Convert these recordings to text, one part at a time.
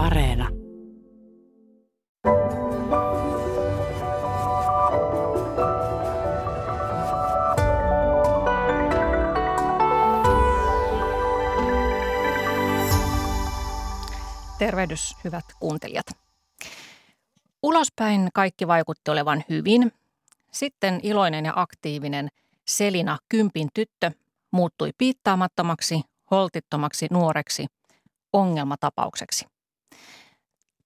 Areena. Tervehdys, hyvät kuuntelijat. Ulospäin kaikki vaikutti olevan hyvin. Sitten iloinen ja aktiivinen Selina Kympin tyttö muuttui piittaamattomaksi, holtittomaksi nuoreksi ongelmatapaukseksi.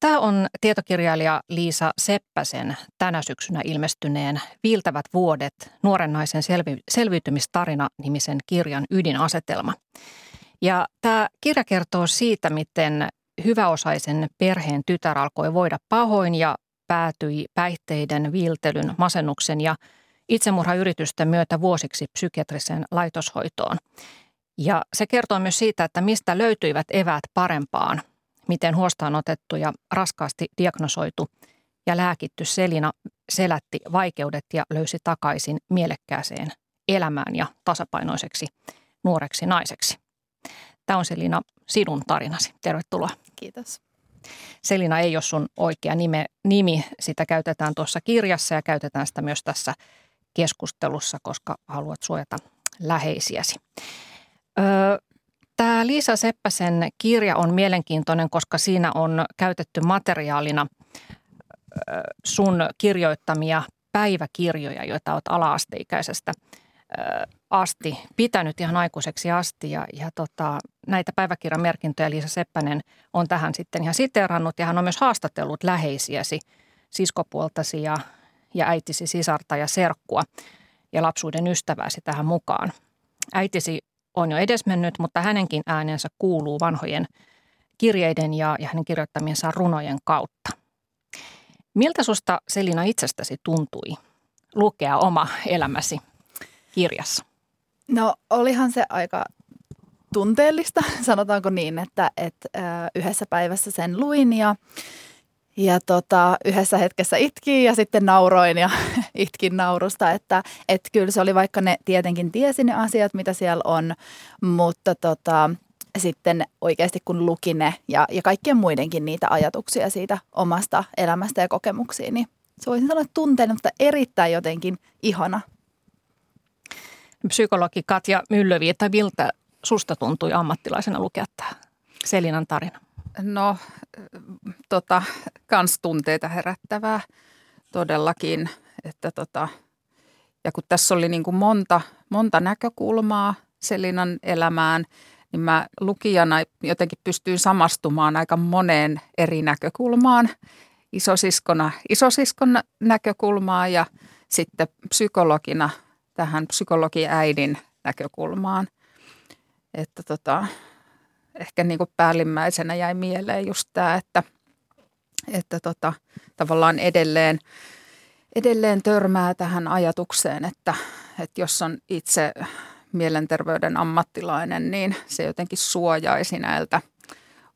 Tämä on tietokirjailija Liisa Seppäsen tänä syksynä ilmestyneen Viiltävät vuodet, nuoren naisen selvi- selviytymistarina nimisen kirjan ydinasetelma. Ja tämä kirja kertoo siitä, miten hyväosaisen perheen tytär alkoi voida pahoin ja päätyi päihteiden, viiltelyn, masennuksen ja itsemurhayritysten myötä vuosiksi psykiatriseen laitoshoitoon. Ja se kertoo myös siitä, että mistä löytyivät eväät parempaan, miten huostaan otettu ja raskaasti diagnosoitu ja lääkitty Selina selätti vaikeudet ja löysi takaisin mielekkääseen elämään ja tasapainoiseksi nuoreksi naiseksi. Tämä on Selina sinun tarinasi. Tervetuloa. Kiitos. Selina ei ole sun oikea nime, nimi. Sitä käytetään tuossa kirjassa ja käytetään sitä myös tässä keskustelussa, koska haluat suojata läheisiäsi. Tämä Liisa Seppäsen kirja on mielenkiintoinen, koska siinä on käytetty materiaalina sun kirjoittamia päiväkirjoja, joita olet ala-asteikäisestä asti, pitänyt ihan aikuiseksi asti. Ja, ja tota, näitä päiväkirjamerkintöjä Liisa Seppänen on tähän sitten ihan siteerannut ja hän on myös haastatellut läheisiäsi, siskopuoltasi ja, ja äitisi, sisarta ja serkkua ja lapsuuden ystävääsi tähän mukaan. Äitisi on jo edesmennyt, mutta hänenkin äänensä kuuluu vanhojen kirjeiden ja, ja hänen kirjoittamiensa runojen kautta. Miltä susta Selina itsestäsi tuntui lukea oma elämäsi kirjassa? No olihan se aika tunteellista, sanotaanko niin, että, että yhdessä päivässä sen luin ja, ja tota, yhdessä hetkessä itkin ja sitten nauroin ja itkin naurusta, että, että kyllä se oli vaikka ne tietenkin tiesi ne asiat, mitä siellä on, mutta tota, sitten oikeasti kun luki ne ja, ja kaikkien muidenkin niitä ajatuksia siitä omasta elämästä ja kokemuksiin, niin se voisin sanoa tunteena, mutta erittäin jotenkin ihana psykologi Katja Myllövi, että miltä susta tuntui ammattilaisena lukea tämä Selinan tarina? No, tota, kans tunteita herättävää todellakin, että tota, ja kun tässä oli niin kuin monta, monta näkökulmaa Selinan elämään, niin mä lukijana jotenkin pystyin samastumaan aika moneen eri näkökulmaan. Isosiskona isosiskon näkökulmaa ja sitten psykologina tähän psykologiäidin näkökulmaan. Että tota, ehkä niin kuin päällimmäisenä jäi mieleen just tämä, että, että tota, tavallaan edelleen, edelleen törmää tähän ajatukseen, että, että jos on itse mielenterveyden ammattilainen, niin se jotenkin suojaisi näiltä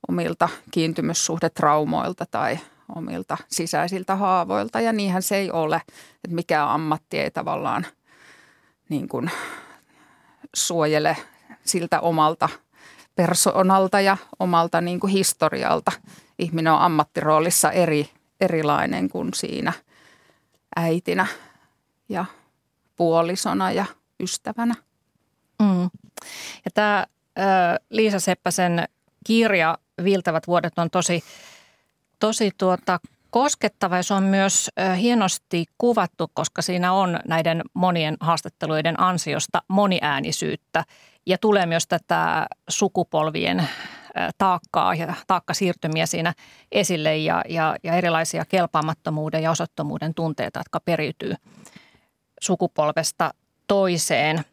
omilta kiintymyssuhdetraumoilta tai omilta sisäisiltä haavoilta. Ja niinhän se ei ole, että mikä ammatti ei tavallaan – niin kuin suojele siltä omalta persoonalta ja omalta niin kuin historialta. Ihminen on ammattiroolissa eri, erilainen kuin siinä äitinä ja puolisona ja ystävänä. Mm. Ja tämä Liisa Seppäsen kirja Viiltävät vuodet on tosi, tosi tuota, koskettava ja se on myös hienosti kuvattu, koska siinä on näiden monien haastatteluiden ansiosta moniäänisyyttä ja tulee myös tätä sukupolvien taakkaa ja taakkasiirtymiä siinä esille ja, ja, ja erilaisia kelpaamattomuuden ja osattomuuden tunteita, jotka periytyy sukupolvesta toiseen.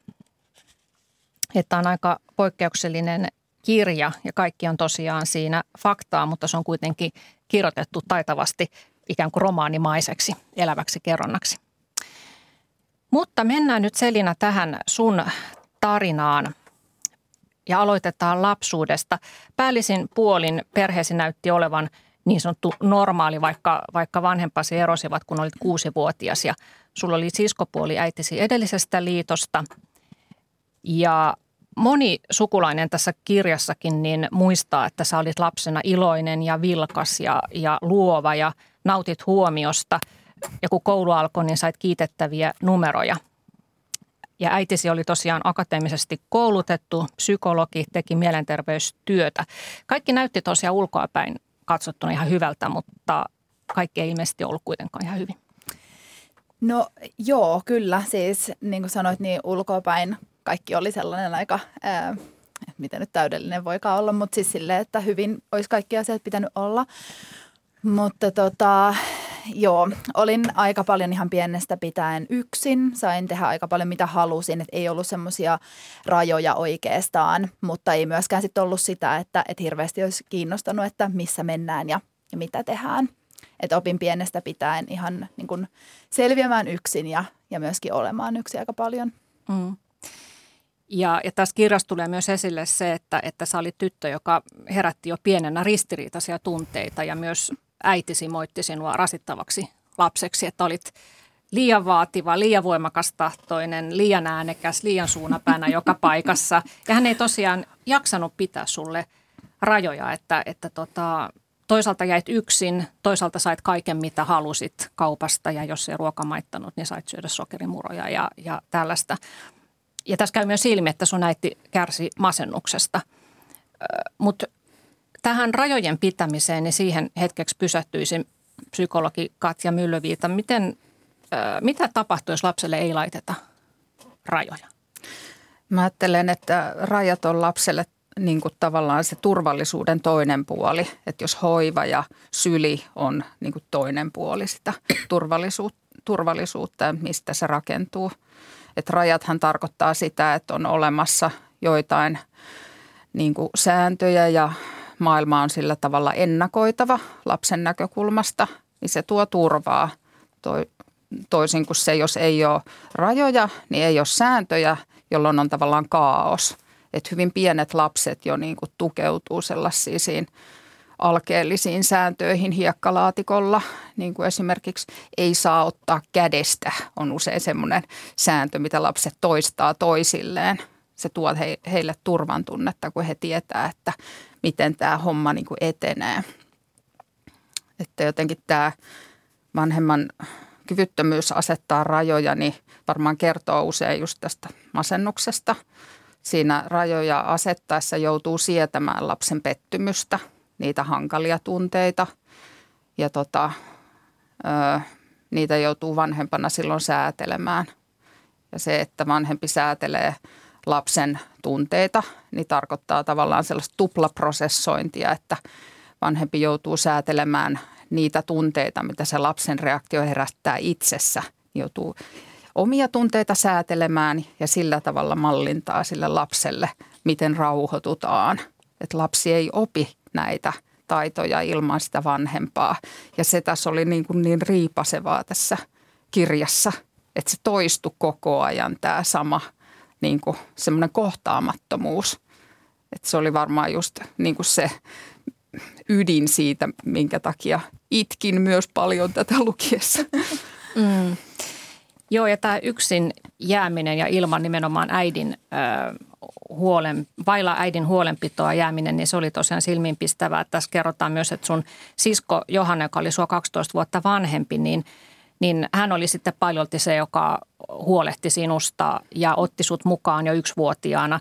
Että on aika poikkeuksellinen kirja ja kaikki on tosiaan siinä faktaa, mutta se on kuitenkin kirjoitettu taitavasti ikään kuin romaanimaiseksi eläväksi kerronnaksi. Mutta mennään nyt Selina tähän sun tarinaan aloitetaan lapsuudesta. Päällisin puolin perheesi näytti olevan niin sanottu normaali, vaikka, vaikka vanhempasi erosivat, kun olit kuusivuotias. Ja sulla oli siskopuoli äitisi edellisestä liitosta. Ja moni sukulainen tässä kirjassakin niin muistaa, että sä olit lapsena iloinen ja vilkas ja, ja luova ja nautit huomiosta. Ja kun koulu alkoi, niin sait kiitettäviä numeroja. Ja äitisi oli tosiaan akateemisesti koulutettu, psykologi, teki mielenterveystyötä. Kaikki näytti tosiaan ulkoapäin katsottuna ihan hyvältä, mutta kaikki ei ilmeisesti ollut kuitenkaan ihan hyvin. No joo, kyllä. Siis niin kuin sanoit, niin ulkoapäin kaikki oli sellainen aika, ää, miten nyt täydellinen voikaan olla, mutta siis silleen, että hyvin olisi kaikki asiat pitänyt olla. Mutta tota, joo, olin aika paljon ihan pienestä pitäen yksin. Sain tehdä aika paljon mitä halusin, että ei ollut semmoisia rajoja oikeastaan, mutta ei myöskään sitten ollut sitä, että, että hirveästi olisi kiinnostanut, että missä mennään ja, ja mitä tehdään. Että opin pienestä pitäen ihan niin kuin selviämään yksin ja, ja myöskin olemaan yksin aika paljon. Mm. Ja, ja tässä kirjassa tulee myös esille se, että, että sä olit tyttö, joka herätti jo pienenä ristiriitaisia tunteita ja myös äitisi moitti sinua rasittavaksi lapseksi, että olit liian vaativa, liian voimakas tahtoinen, liian äänekäs, liian suunapäänä joka paikassa. Ja hän ei tosiaan jaksanut pitää sulle rajoja, että, että tota, toisaalta jäit yksin, toisaalta sait kaiken mitä halusit kaupasta ja jos ei ruoka maittanut, niin sait syödä sokerimuroja ja, ja tällaista. Ja tässä käy myös ilmi, että sun äiti kärsi masennuksesta. Mutta tähän rajojen pitämiseen, niin siihen hetkeksi pysähtyisin psykologi Katja Myllöviita. Miten, mitä tapahtuu, jos lapselle ei laiteta rajoja? Mä ajattelen, että rajat on lapselle niin kuin tavallaan se turvallisuuden toinen puoli. Että jos hoiva ja syli on niin kuin toinen puoli sitä turvallisuutta, turvallisuutta, mistä se rakentuu. Että rajathan tarkoittaa sitä, että on olemassa joitain niin kuin sääntöjä ja maailma on sillä tavalla ennakoitava lapsen näkökulmasta, niin se tuo turvaa. Toisin kuin se, jos ei ole rajoja, niin ei ole sääntöjä, jolloin on tavallaan kaos. Että hyvin pienet lapset jo niin kuin tukeutuu sellaisiin alkeellisiin sääntöihin hiekkalaatikolla, niin kuin esimerkiksi ei saa ottaa kädestä, on usein semmoinen sääntö, mitä lapset toistaa toisilleen. Se tuo heille turvan tunnetta, kun he tietää, että miten tämä homma niin kuin etenee. Että jotenkin tämä vanhemman kyvyttömyys asettaa rajoja, niin varmaan kertoo usein just tästä masennuksesta. Siinä rajoja asettaessa joutuu sietämään lapsen pettymystä, niitä hankalia tunteita ja tota, ö, niitä joutuu vanhempana silloin säätelemään. Ja se, että vanhempi säätelee – lapsen tunteita, niin tarkoittaa tavallaan sellaista tuplaprosessointia, että vanhempi joutuu säätelemään niitä tunteita, mitä se lapsen reaktio herättää itsessä. Joutuu omia tunteita säätelemään ja sillä tavalla mallintaa sille lapselle, miten rauhoitutaan. Että lapsi ei opi näitä taitoja ilman sitä vanhempaa. Ja se tässä oli niin, kuin niin riipasevaa tässä kirjassa, että se toistui koko ajan tämä sama – niin kuin semmoinen kohtaamattomuus. Että se oli varmaan just niin kuin se ydin siitä, minkä takia itkin myös paljon tätä lukiessa. Mm. Joo, ja tämä yksin jääminen ja ilman nimenomaan äidin ö, huolen, vailla äidin huolenpitoa jääminen, niin se oli tosiaan silmiinpistävää. Tässä kerrotaan myös, että sun sisko Johanna, joka oli sua 12 vuotta vanhempi, niin – niin hän oli sitten paljolti se, joka huolehti sinusta ja otti sut mukaan jo yksivuotiaana.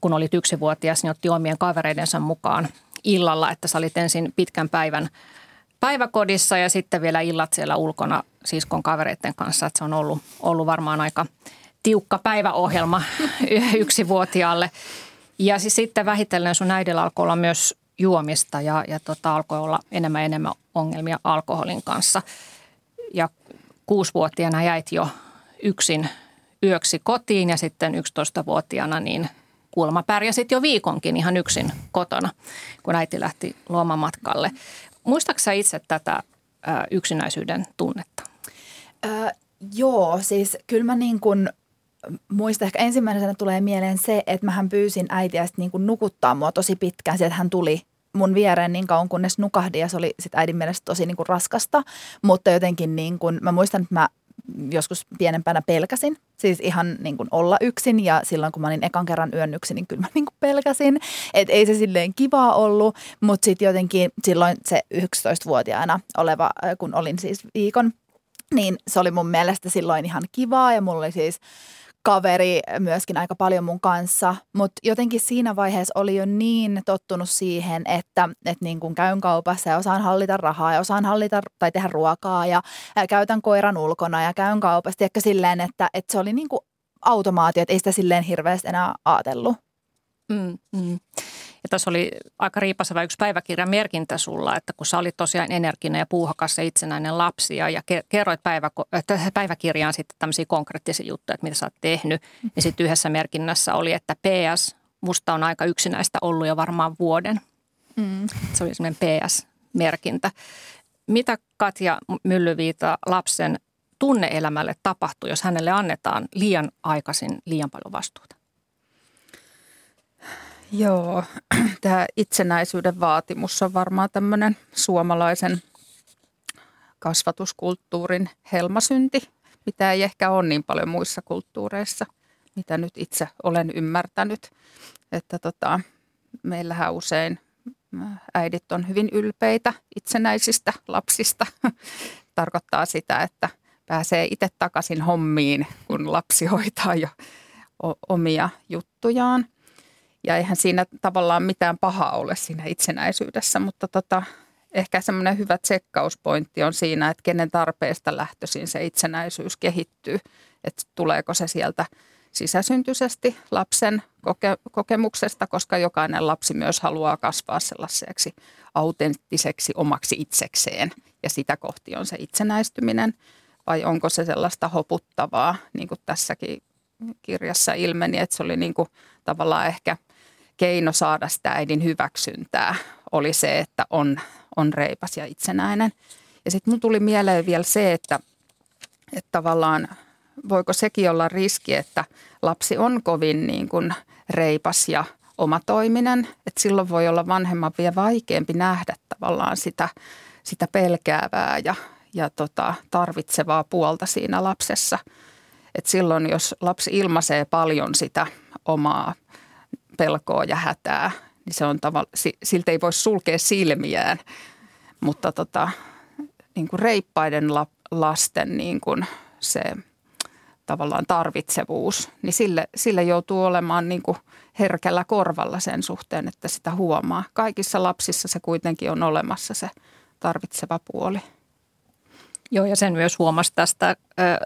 Kun olit yksivuotias, niin otti omien kavereidensa mukaan illalla, että sä olit ensin pitkän päivän päiväkodissa ja sitten vielä illat siellä ulkona siskon kavereiden kanssa. Että se on ollut, ollut varmaan aika tiukka päiväohjelma yksivuotiaalle. Ja siis sitten vähitellen sun äidillä alkoi olla myös juomista ja, ja tota, alkoi olla enemmän enemmän ongelmia alkoholin kanssa – ja kuusivuotiaana jäit jo yksin yöksi kotiin ja sitten 11-vuotiaana niin kuulemma pärjäsit jo viikonkin ihan yksin kotona, kun äiti lähti luomamatkalle. Muistaaksä itse tätä yksinäisyyden tunnetta? Äh, joo, siis kyllä mä niin kuin muistan, ehkä ensimmäisenä tulee mieleen se, että mähän pyysin äitiä niin kuin nukuttaa mua tosi pitkään, että hän tuli mun viereen niin kauan, kunnes nukahdin ja se oli sit äidin mielestä tosi niin kuin raskasta. Mutta jotenkin niin kuin, mä muistan, että mä joskus pienempänä pelkäsin. Siis ihan niin kuin olla yksin ja silloin kun mä olin ekan kerran yön yksin, niin kyllä mä niin kuin pelkäsin. Että ei se silleen kivaa ollut, mutta sitten jotenkin silloin se 11-vuotiaana oleva, kun olin siis viikon, niin se oli mun mielestä silloin ihan kivaa ja mulla oli siis kaveri myöskin aika paljon mun kanssa, mutta jotenkin siinä vaiheessa oli jo niin tottunut siihen, että, että niin kun käyn kaupassa ja osaan hallita rahaa ja osaan hallita tai tehdä ruokaa ja, ja käytän koiran ulkona ja käyn kaupassa. Ehkä silleen, että, että se oli niin kuin automaatio, että ei sitä silleen hirveästi enää ajatellut. Mm, mm. Ja tässä oli aika riipaseva yksi päiväkirjan merkintä sulla, että kun sä olit tosiaan energinen ja puuhakas ja itsenäinen lapsi ja, ja kerroit päivä, päiväkirjaan sitten tämmöisiä konkreettisia juttuja, että mitä sä oot tehnyt. Ja sitten yhdessä merkinnässä oli, että PS, musta on aika yksinäistä ollut jo varmaan vuoden. Mm. Se oli semmoinen PS-merkintä. Mitä Katja Myllyviita lapsen tunneelämälle tapahtuu, jos hänelle annetaan liian aikaisin liian paljon vastuuta? Joo, tämä itsenäisyyden vaatimus on varmaan tämmöinen suomalaisen kasvatuskulttuurin helmasynti, mitä ei ehkä ole niin paljon muissa kulttuureissa, mitä nyt itse olen ymmärtänyt. Että tota, meillähän usein äh, äidit on hyvin ylpeitä itsenäisistä lapsista. Tarkoittaa sitä, että pääsee itse takaisin hommiin, kun lapsi hoitaa jo omia juttujaan. Ja eihän siinä tavallaan mitään pahaa ole siinä itsenäisyydessä, mutta tota, ehkä semmoinen hyvä tsekkauspointti on siinä, että kenen tarpeesta lähtöisin se itsenäisyys kehittyy. Että tuleeko se sieltä sisäsyntyisesti lapsen koke- kokemuksesta, koska jokainen lapsi myös haluaa kasvaa sellaiseksi autenttiseksi omaksi itsekseen. Ja sitä kohti on se itsenäistyminen. Vai onko se sellaista hoputtavaa, niin kuin tässäkin kirjassa ilmeni, että se oli niin kuin tavallaan ehkä – keino saada sitä äidin hyväksyntää oli se, että on, on reipas ja itsenäinen. Ja sitten mun tuli mieleen vielä se, että, että tavallaan voiko sekin olla riski, että lapsi on kovin niin kuin reipas ja omatoiminen, että silloin voi olla vanhemman vielä vaikeampi nähdä tavallaan sitä, sitä pelkäävää ja, ja tota, tarvitsevaa puolta siinä lapsessa. Et silloin, jos lapsi ilmaisee paljon sitä omaa pelkoa ja hätää, niin se on tavalla, siltä ei voi sulkea silmiään. Mutta tota, niin kuin reippaiden lasten niin kuin se tavallaan tarvitsevuus, niin sille, sille joutuu olemaan niin kuin herkällä korvalla sen suhteen, että sitä huomaa. Kaikissa lapsissa se kuitenkin on olemassa se tarvitseva puoli. Joo, ja sen myös huomasi tästä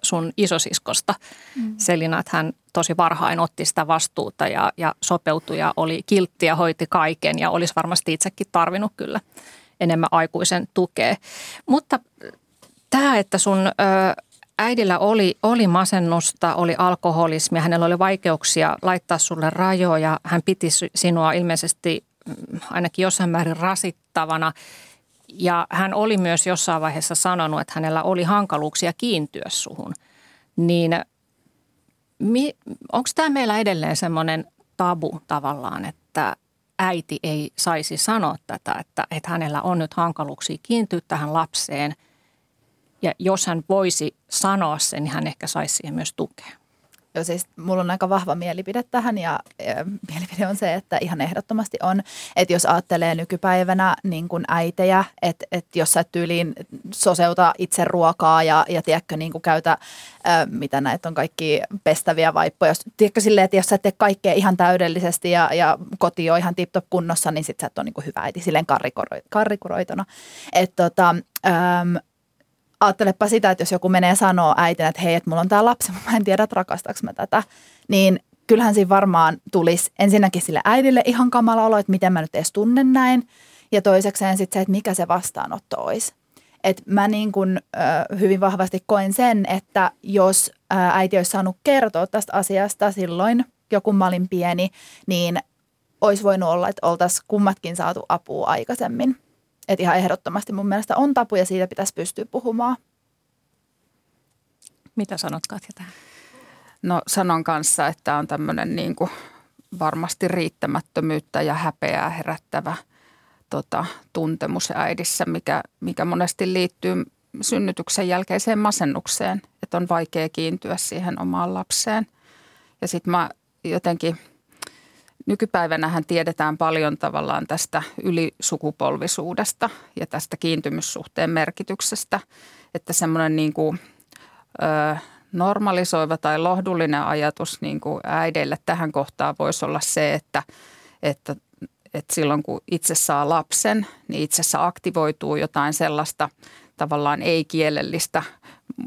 sun isosiskosta, mm. Selina, että hän tosi varhain otti sitä vastuuta ja, ja sopeutui ja oli kiltti ja hoiti kaiken ja olisi varmasti itsekin tarvinnut kyllä enemmän aikuisen tukea. Mutta tämä, että sun äidillä oli, oli masennusta, oli alkoholismia, hänellä oli vaikeuksia laittaa sulle rajoja, hän piti sinua ilmeisesti mm, ainakin jossain määrin rasittavana – ja hän oli myös jossain vaiheessa sanonut, että hänellä oli hankaluuksia kiintyä suhun. Niin onko tämä meillä edelleen semmoinen tabu tavallaan, että äiti ei saisi sanoa tätä, että, että hänellä on nyt hankaluuksia kiintyä tähän lapseen. Ja jos hän voisi sanoa sen, niin hän ehkä saisi siihen myös tukea. Joo, siis mulla on aika vahva mielipide tähän ja, ja mielipide on se, että ihan ehdottomasti on, että jos ajattelee nykypäivänä niin kuin äitejä, että, että jos sä tyyliin soseuta itse ruokaa ja, ja tiedätkö, niin kuin käytä, ä, mitä näitä on kaikki pestäviä vaippoja, jos, tiedätkö silleen, että jos sä teet kaikkea ihan täydellisesti ja, ja koti on ihan tip-top kunnossa, niin sit sä et ole niin kuin hyvä äiti, silleen karrikuroituna. Että tota, ajattelepa sitä, että jos joku menee sanoa äitinä, että hei, että mulla on tämä lapsi, mä en tiedä, että rakastaako mä tätä, niin kyllähän siinä varmaan tulisi ensinnäkin sille äidille ihan kamala olo, että miten mä nyt edes tunnen näin, ja toisekseen sitten se, että mikä se vastaanotto olisi. Et mä niin kun, ö, hyvin vahvasti koen sen, että jos äiti olisi saanut kertoa tästä asiasta silloin, joku mä olin pieni, niin olisi voinut olla, että oltaisiin kummatkin saatu apua aikaisemmin. Että ihan ehdottomasti mun mielestä on tapu ja siitä pitäisi pystyä puhumaan. Mitä sanot Katja tähän? No sanon kanssa, että on tämmöinen niin kuin varmasti riittämättömyyttä ja häpeää herättävä tota, tuntemus äidissä, mikä, mikä monesti liittyy synnytyksen jälkeiseen masennukseen. että on vaikea kiintyä siihen omaan lapseen. Ja sitten mä jotenkin, nykypäivänähän tiedetään paljon tavallaan tästä ylisukupolvisuudesta ja tästä kiintymyssuhteen merkityksestä, että semmoinen niin kuin, ö, normalisoiva tai lohdullinen ajatus niin kuin äideille tähän kohtaan voisi olla se, että, että, että silloin kun itse saa lapsen, niin itsessä aktivoituu jotain sellaista tavallaan ei-kielellistä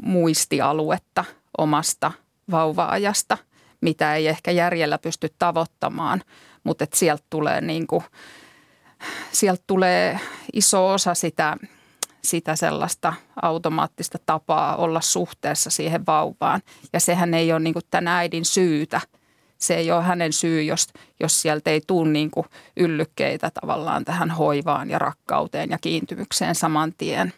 muistialuetta omasta vauva-ajasta, mitä ei ehkä järjellä pysty tavoittamaan, mutta että sieltä tulee, niin kuin, sieltä tulee iso osa sitä – sitä sellaista automaattista tapaa olla suhteessa siihen vauvaan. Ja sehän ei ole niin kuin tämän äidin syytä. Se ei ole hänen syy, jos, jos sieltä ei tule niin kuin yllykkeitä tavallaan tähän hoivaan ja rakkauteen ja kiintymykseen saman tien.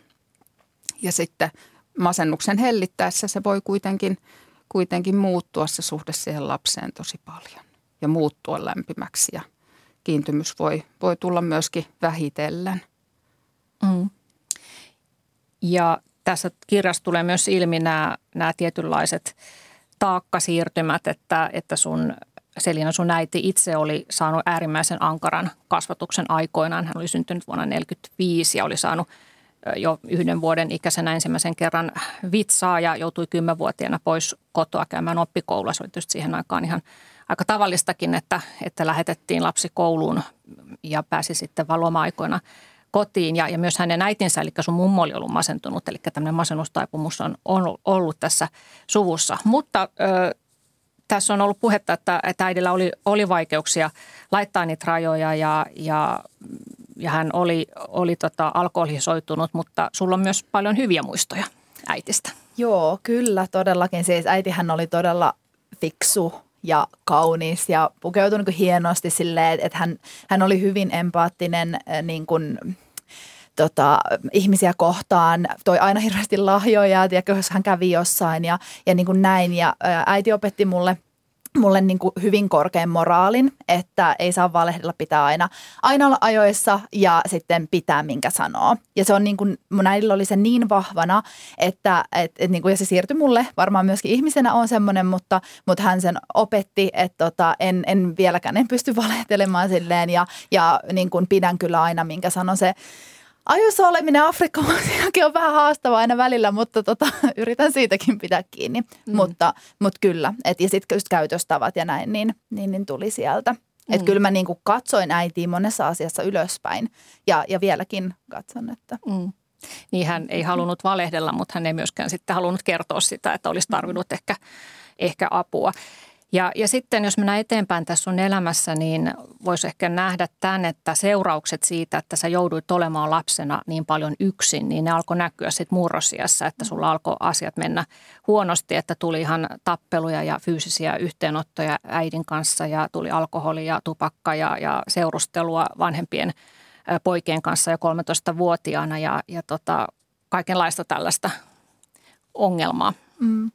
Ja sitten masennuksen hellittäessä se voi kuitenkin, kuitenkin muuttua se suhde siihen lapseen tosi paljon ja muuttua lämpimäksi ja kiintymys voi, voi tulla myöskin vähitellen. Mm. Ja tässä kirjassa tulee myös ilmi nämä, nämä tietynlaiset taakkasiirtymät, että, että sun Selina, sun äiti itse oli saanut äärimmäisen ankaran kasvatuksen aikoinaan. Hän oli syntynyt vuonna 1945 ja oli saanut jo yhden vuoden ikäisenä ensimmäisen kerran vitsaa ja joutui kymmenvuotiaana pois kotoa käymään oppikoulua. Se oli tietysti siihen aikaan ihan aika tavallistakin, että, että lähetettiin lapsi kouluun ja pääsi sitten valoma-aikoina kotiin ja, ja myös hänen äitinsä, eli sun mummo oli ollut masentunut, eli tämmöinen masennustaipumus on, on ollut tässä suvussa. Mutta ö, tässä on ollut puhetta, että, että äidillä oli, oli vaikeuksia laittaa niitä rajoja ja, ja, ja hän oli, oli tota alkoholisoitunut, mutta sulla on myös paljon hyviä muistoja äitistä. Joo, kyllä todellakin. Siis äitihän oli todella fiksu ja kaunis ja pukeutui niin hienosti silleen, että hän, hän oli hyvin empaattinen niin kuin, tota, ihmisiä kohtaan, toi aina hirveästi lahjoja, tiedätkö, jos hän kävi jossain ja, ja niin kuin näin. Ja äiti opetti mulle mulle niin kuin hyvin korkean moraalin, että ei saa valehdella, pitää aina, aina olla ajoissa ja sitten pitää minkä sanoo. Ja se on niin kuin, mun äidillä oli se niin vahvana, että et, et niin kuin, ja se siirtyi mulle, varmaan myöskin ihmisenä on semmoinen, mutta, mutta hän sen opetti, että tota, en, en vieläkään en pysty valehtelemaan silleen. Ja, ja niin kuin pidän kyllä aina minkä sanon. Se Ajoissa oleminen Afrikkalaisiakin on vähän haastavaa aina välillä, mutta tota, yritän siitäkin pitää kiinni. Mm. Mutta, mutta kyllä, et, ja sitten just käytöstavat ja näin, niin, niin, niin tuli sieltä. Mm. Kyllä mä niin katsoin äitiä monessa asiassa ylöspäin ja, ja vieläkin katson, että... Mm. Niin hän ei halunnut valehdella, mutta hän ei myöskään sitten halunnut kertoa sitä, että olisi tarvinnut ehkä, ehkä apua. Ja, ja sitten jos mennään eteenpäin tässä sun elämässä, niin voisi ehkä nähdä tämän, että seuraukset siitä, että sä jouduit olemaan lapsena niin paljon yksin, niin ne alkoi näkyä sitten murrosiassa, että sulla alkoi asiat mennä huonosti, että tuli ihan tappeluja ja fyysisiä yhteenottoja äidin kanssa ja tuli alkoholi ja tupakka ja, ja seurustelua vanhempien poikien kanssa jo 13-vuotiaana ja, ja tota, kaikenlaista tällaista ongelmaa. Mm.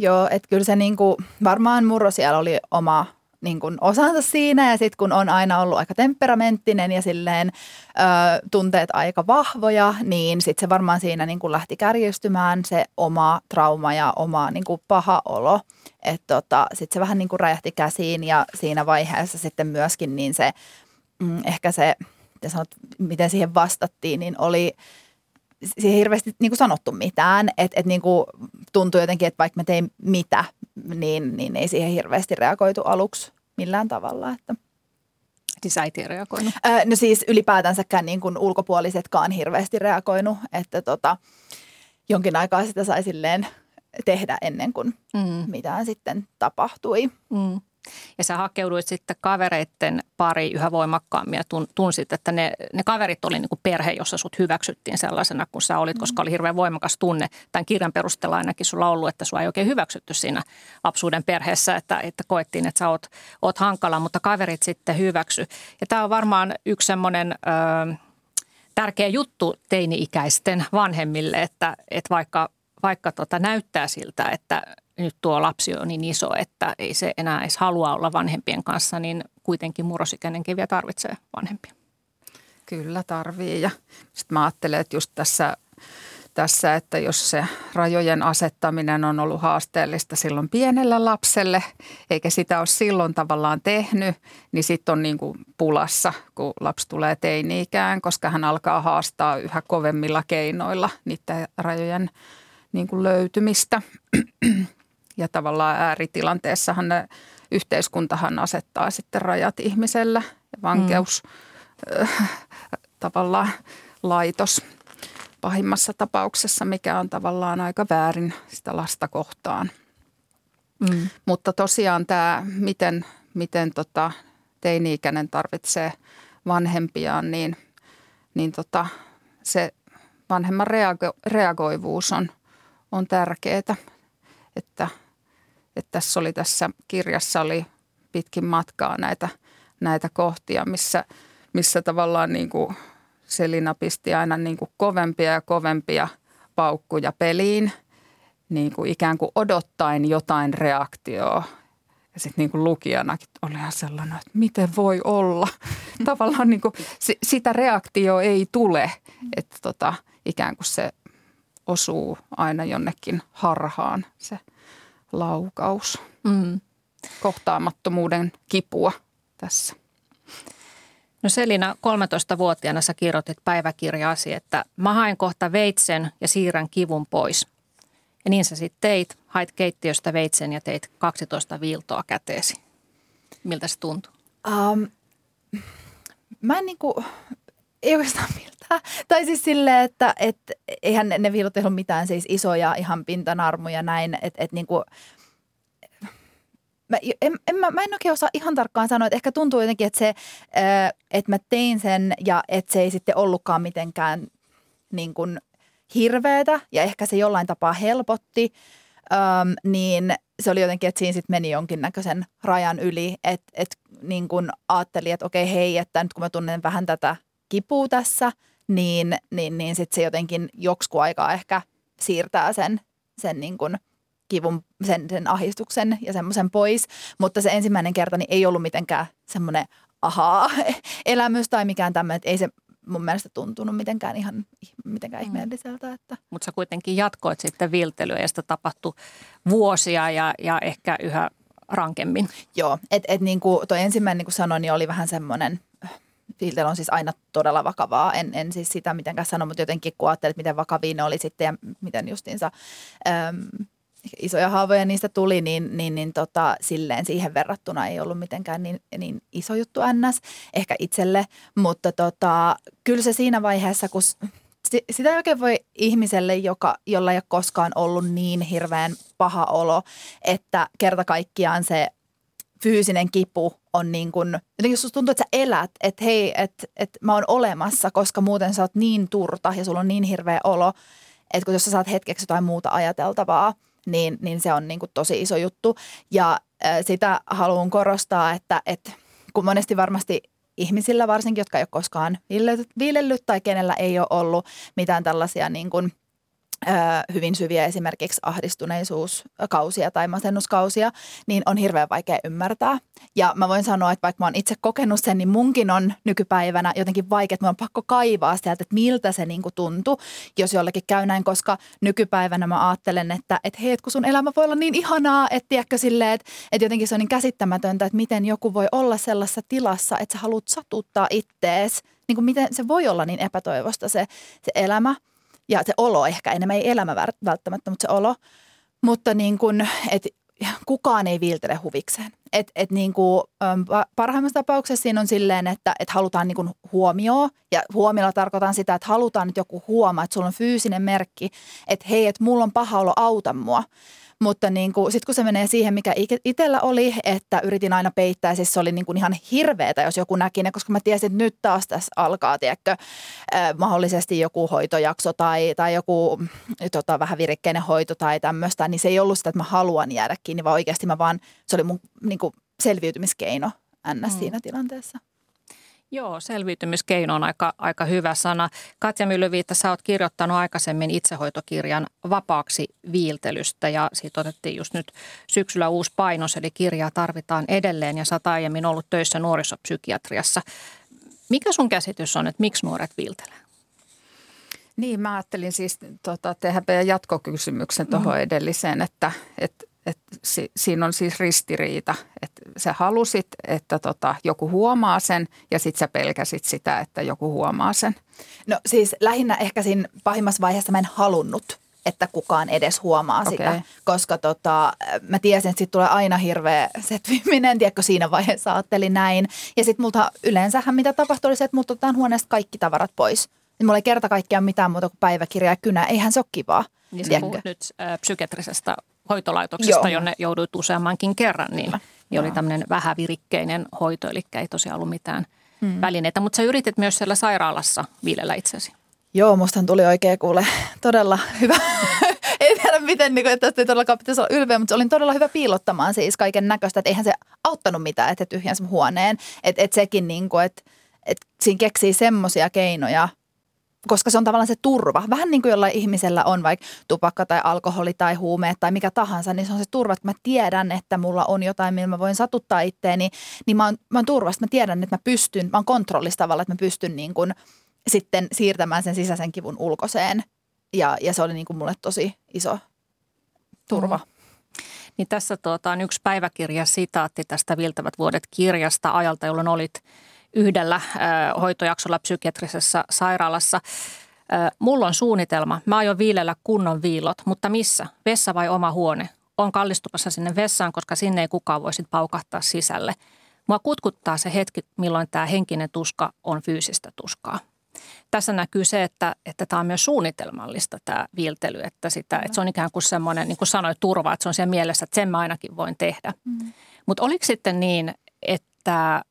Joo, että kyllä se niinku, varmaan murro siellä oli oma niin kuin osansa siinä ja sitten kun on aina ollut aika temperamenttinen ja silleen ö, tunteet aika vahvoja, niin sitten se varmaan siinä niin kuin lähti kärjistymään se oma trauma ja oma niin kuin paha olo. Että tota, sitten se vähän niin kuin räjähti käsiin ja siinä vaiheessa sitten myöskin niin se mm, ehkä se, sanot, miten siihen vastattiin, niin oli – siihen hirveästi niin kuin sanottu mitään. Että et niin kuin tuntui jotenkin, että vaikka mä tein mitä, niin, niin ei siihen hirveästi reagoitu aluksi millään tavalla. Että. Siis äiti ei reagoinut? Öö, no siis ylipäätänsäkään niin kuin ulkopuolisetkaan hirveästi reagoinut, että tota, jonkin aikaa sitä sai silleen tehdä ennen kuin mm. mitään sitten tapahtui. Mm. Ja sä hakeuduit sitten kavereiden pari yhä voimakkaammin ja tunsit, että ne, ne kaverit oli niin kuin perhe, jossa sut hyväksyttiin sellaisena kuin sä olit, koska oli hirveän voimakas tunne. Tämän kirjan perusteella ainakin sulla ollut, että sua ei oikein hyväksytty siinä lapsuuden perheessä, että, että koettiin, että sä oot, oot hankala, mutta kaverit sitten hyväksy. Ja tämä on varmaan yksi semmoinen... Ö, tärkeä juttu teini-ikäisten vanhemmille, että, että vaikka, vaikka tota näyttää siltä, että nyt tuo lapsi on niin iso, että ei se enää edes halua olla vanhempien kanssa, niin kuitenkin murrosikäinenkin vielä tarvitsee vanhempia. Kyllä tarvii ja sitten mä ajattelen, että just tässä, tässä, että jos se rajojen asettaminen on ollut haasteellista silloin pienelle lapselle, eikä sitä ole silloin tavallaan tehnyt, niin sitten on niin kuin pulassa, kun lapsi tulee teini-ikään, koska hän alkaa haastaa yhä kovemmilla keinoilla niiden rajojen niin kuin löytymistä. Ja tavallaan ääritilanteessahan ne, yhteiskuntahan asettaa sitten rajat ihmisellä ja vankeus mm. äh, tavallaan laitos pahimmassa tapauksessa, mikä on tavallaan aika väärin sitä lasta kohtaan. Mm. Mutta tosiaan tämä, miten, miten tota teini-ikäinen tarvitsee vanhempiaan, niin, niin tota, se vanhemman reago, reagoivuus on, on tärkeää. Että, että tässä oli tässä kirjassa oli pitkin matkaa näitä, näitä kohtia, missä, missä tavallaan niin kuin Selina pisti aina niin kuin kovempia ja kovempia paukkuja peliin, niin kuin ikään kuin odottaen jotain reaktioa. Ja sitten niin kuin lukijanakin oli ihan sellainen, että miten voi olla. Tavallaan niin kuin sitä reaktio ei tule, että tota, ikään kuin se osuu aina jonnekin harhaan se laukaus. Mm. Kohtaamattomuuden kipua tässä. No Selina, 13-vuotiaana sä kirjoitit päiväkirjaasi, että mä haen kohta veitsen ja siirrän kivun pois. Ja niin sä sitten teit, hait keittiöstä veitsen ja teit 12 viiltoa käteesi. Miltä se tuntui? Um, mä en niinku, ei oikeastaan. Tai siis silleen, että et, eihän ne, ne viilot ei ole mitään siis isoja ihan pintanarmuja näin, että et niinku, mä, en, en, mä, mä en oikein osaa ihan tarkkaan sanoa, että ehkä tuntuu jotenkin, että se, että mä tein sen ja että se ei sitten ollutkaan mitenkään niin kuin hirveetä ja ehkä se jollain tapaa helpotti, öm, niin se oli jotenkin, että siinä sitten meni jonkinnäköisen rajan yli, että et, niin kuin ajattelin, että okei hei, että nyt kun mä tunnen vähän tätä kipua tässä, niin, niin, niin sitten se jotenkin joksku aikaa ehkä siirtää sen, sen niin kuin – kivun, sen, sen ahistuksen ja semmoisen pois. Mutta se ensimmäinen kerta niin ei ollut mitenkään semmoinen ahaa elämys tai mikään tämmöinen, ei se mun mielestä tuntunut mitenkään ihan mitenkään mm. ihmeelliseltä. Että. Mutta sä kuitenkin jatkoit sitten viiltelyä ja sitä tapahtui vuosia ja, ja ehkä yhä rankemmin. Joo, että et niin kuin toi ensimmäinen niin kuin sanoin, niin oli vähän semmoinen, viiltely on siis aina todella vakavaa. En, en siis sitä mitenkään sano, mutta jotenkin kun ajattelet, miten vakavia ne oli sitten ja miten justiinsa äm, isoja haavoja niistä tuli, niin, niin, niin tota, silleen siihen verrattuna ei ollut mitenkään niin, niin iso juttu ns. ehkä itselle, mutta tota, kyllä se siinä vaiheessa, kun sitä ei oikein voi ihmiselle, joka, jolla ei ole koskaan ollut niin hirveän paha olo, että kerta kaikkiaan se fyysinen kipu on niin kuin, jos tuntuu, että sä elät, että hei, että, että mä oon olemassa, koska muuten sä oot niin turta ja sulla on niin hirveä olo, että kun jos sä saat hetkeksi jotain muuta ajateltavaa – niin, niin se on niin kuin tosi iso juttu. Ja sitä haluan korostaa, että, että kun monesti varmasti ihmisillä varsinkin, jotka ei ole koskaan viilellyt tai kenellä ei ole ollut mitään tällaisia niin kuin – hyvin syviä esimerkiksi ahdistuneisuuskausia tai masennuskausia, niin on hirveän vaikea ymmärtää. Ja mä voin sanoa, että vaikka mä oon itse kokenut sen, niin munkin on nykypäivänä jotenkin vaikea, että mä on pakko kaivaa sieltä, että miltä se niin tuntuu, jos jollekin käy näin, koska nykypäivänä mä ajattelen, että, että hei, että kun sun elämä voi olla niin ihanaa, että tiedätkö silleen, että, että jotenkin se on niin käsittämätöntä, että miten joku voi olla sellaisessa tilassa, että sä haluat satuttaa ittees, niin kuin miten se voi olla niin epätoivosta se, se elämä – ja se olo ehkä, enemmän ei elämä välttämättä, mutta se olo. Mutta niin kuin, että kukaan ei viiltele huvikseen. Et, et niin kuin, parhaimmassa tapauksessa siinä on silleen, että et halutaan niin kuin huomioon. Ja huomiolla tarkoitan sitä, että halutaan, että joku huomaa, että sulla on fyysinen merkki, että hei, että mulla on paha olo, auta mua. Mutta niin kuin, sitten kun se menee siihen, mikä itsellä oli, että yritin aina peittää, siis se oli niin kuin ihan hirveetä, jos joku näki ne, koska mä tiesin, että nyt taas tässä alkaa, tiedätkö, äh, mahdollisesti joku hoitojakso tai, tai joku tota, vähän virikkeinen hoito tai tämmöistä, niin se ei ollut sitä, että mä haluan jäädä kiinni, vaan oikeasti mä vaan, se oli mun niin kuin selviytymiskeino ns. Mm. siinä tilanteessa. Joo, selviytymiskeino on aika, aika hyvä sana. Katja Myllyviitta, sä oot kirjoittanut aikaisemmin itsehoitokirjan vapaaksi viiltelystä ja siitä otettiin just nyt syksyllä uusi painos, eli kirjaa tarvitaan edelleen ja sä oot aiemmin ollut töissä nuorisopsykiatriassa. Mikä sun käsitys on, että miksi nuoret viiltelee? Niin, mä ajattelin siis tota, tehdä vielä jatkokysymyksen tuohon mm. edelliseen, että, että, että si, siinä on siis ristiriita, että sä halusit, että tota, joku huomaa sen ja sitten sä pelkäsit sitä, että joku huomaa sen. No siis lähinnä ehkä siinä pahimmassa vaiheessa mä en halunnut että kukaan edes huomaa okay. sitä, koska tota, mä tiesin, että siitä tulee aina hirveä setviminen, tiedätkö, siinä vaiheessa ajattelin näin. Ja sitten multa yleensähän mitä tapahtui oli se, että multa otetaan huoneesta kaikki tavarat pois. Niin mulla ei kerta kaikkiaan mitään muuta kuin päiväkirja ja kynä. Eihän se ole kivaa. Niin sä puhut nyt äh, psykiatrisesta hoitolaitoksesta, Joo. jonne jouduit useammankin kerran, niin, niin oli tämmöinen vähävirikkeinen hoito, eli ei tosiaan ollut mitään hmm. välineitä. Mutta sä yritit myös siellä sairaalassa viilellä itsesi. Joo, musta tuli oikein kuule todella hyvä. ei tiedä miten, niin kuin, että tästä ei todellakaan pitäisi olla ylpeä, mutta olin todella hyvä piilottamaan siis kaiken näköistä. Että eihän se auttanut mitään, että tyhjensi huoneen. Että et sekin, niin kuin, että että siinä keksii semmoisia keinoja, koska se on tavallaan se turva. Vähän niin kuin jollain ihmisellä on vaikka tupakka tai alkoholi tai huumeet tai mikä tahansa, niin se on se turva, että mä tiedän, että mulla on jotain, millä mä voin satuttaa itteeni, niin mä oon, mä oon turvasta. Mä tiedän, että mä pystyn, mä oon kontrollissa tavalla, että mä pystyn niin kuin sitten siirtämään sen sisäisen kivun ulkoseen. Ja, ja se oli niin kuin mulle tosi iso turva. Mm. Niin tässä tuota, on yksi päiväkirja sitaatti tästä Viltävät vuodet kirjasta ajalta, jolloin olit – yhdellä hoitojaksolla psykiatrisessa sairaalassa. Mulla on suunnitelma. Mä aion viilellä kunnon viilot, mutta missä? Vessa vai oma huone? On kallistupassa sinne vessaan, koska sinne ei kukaan voisi paukahtaa sisälle. Mua kutkuttaa se hetki, milloin tämä henkinen tuska on fyysistä tuskaa. Tässä näkyy se, että, että tämä on myös suunnitelmallista tämä viiltely, että, sitä, että se on ikään kuin semmoinen, niin kuin sanoit, turva, että se on siellä mielessä, että sen mä ainakin voin tehdä. Mm. Mutta oliko sitten niin, että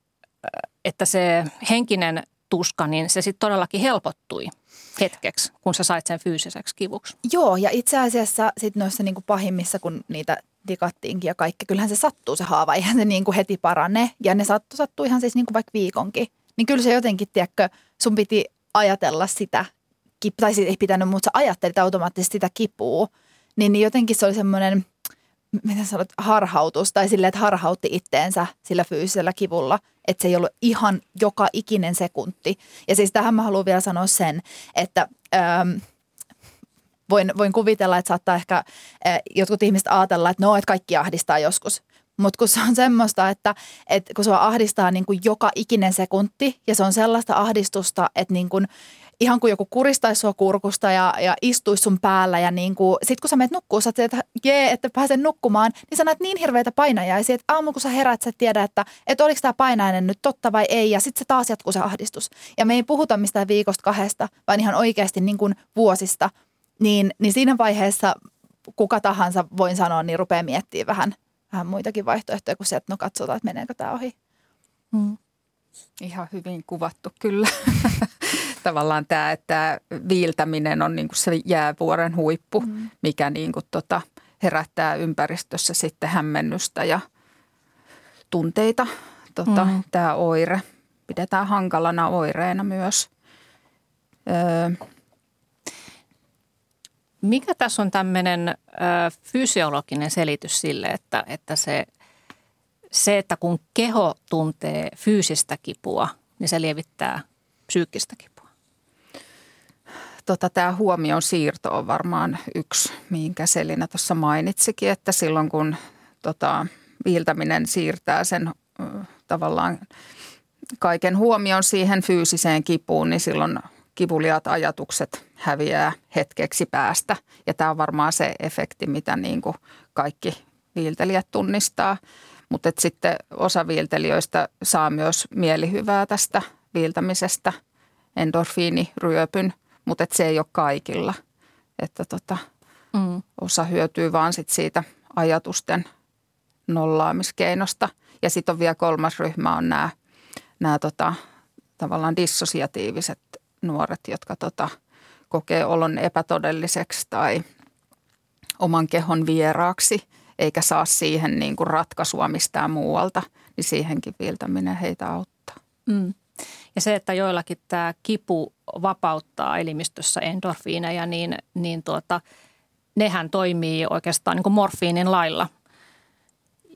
että se henkinen tuska, niin se sitten todellakin helpottui hetkeksi, kun sä sait sen fyysiseksi kivuksi. Joo, ja itse asiassa sitten noissa niinku pahimmissa, kun niitä dikattiinkin ja kaikki, kyllähän se sattuu se haava, eihän se niinku heti parane. Ja ne sattuu ihan siis niinku vaikka viikonkin. Niin kyllä se jotenkin, tiedätkö, sun piti ajatella sitä, tai siis ei pitänyt, mutta sä ajattelit automaattisesti sitä kipua. Niin, niin jotenkin se oli semmoinen – miten sanot, harhautus tai silleen, että harhautti itteensä sillä fyysisellä kivulla, että se ei ollut ihan joka ikinen sekunti. Ja siis tähän mä haluan vielä sanoa sen, että ähm, voin, voin kuvitella, että saattaa ehkä äh, jotkut ihmiset ajatella, että no, että kaikki ahdistaa joskus. Mutta kun se on semmoista, että, että kun sua ahdistaa niin kuin joka ikinen sekunti ja se on sellaista ahdistusta, että niin kuin ihan kuin joku kuristaisi sua kurkusta ja, ja istuisi sun päällä. Ja niin kuin, sit kun sä menet nukkuu, sä että jee, että pääsen nukkumaan, niin sä näet niin hirveitä painajaisia, että aamulla kun sä herät, sä tiedä, että, että oliko tämä painainen nyt totta vai ei. Ja sitten se taas jatkuu se ahdistus. Ja me ei puhuta mistään viikosta kahdesta, vaan ihan oikeasti niin kuin vuosista. Niin, niin siinä vaiheessa kuka tahansa, voin sanoa, niin rupeaa miettimään vähän, vähän muitakin vaihtoehtoja kuin se, että no katsotaan, että meneekö tämä ohi. Hmm. Ihan hyvin kuvattu kyllä. tavallaan tämä, että viiltäminen on niin kuin se jäävuoren huippu, mm. mikä niin kuin tota, herättää ympäristössä sitten hämmennystä ja tunteita. Tota, mm. Tämä oire pidetään hankalana oireena myös. Öö. Mikä tässä on tämmöinen ö, fysiologinen selitys sille, että, että se, se, että kun keho tuntee fyysistä kipua, niin se lievittää psyykkistä kipua? Tota, tämä huomion siirto on varmaan yksi, minkä Selina tuossa mainitsikin, että silloin kun tota, viiltäminen siirtää sen tavallaan kaiken huomion siihen fyysiseen kipuun, niin silloin kivuliaat ajatukset häviää hetkeksi päästä. Ja tämä on varmaan se efekti, mitä niin kuin kaikki viiltelijät tunnistaa. Mutta sitten osa viiltelijöistä saa myös mielihyvää tästä viiltämisestä, endorfiiniryöpyn – mutta et se ei ole kaikilla. Että tota, mm. osa hyötyy vaan sit siitä ajatusten nollaamiskeinosta. Ja sitten on vielä kolmas ryhmä on nämä, nämä tota, tavallaan dissosiatiiviset nuoret, jotka tota, kokee olon epätodelliseksi tai oman kehon vieraaksi, eikä saa siihen niin kuin ratkaisua mistään muualta, niin siihenkin viiltäminen heitä auttaa. Mm. Ja se, että joillakin tämä kipu vapauttaa elimistössä endorfiineja, niin, niin tuota, nehän toimii oikeastaan niin kuin morfiinin lailla.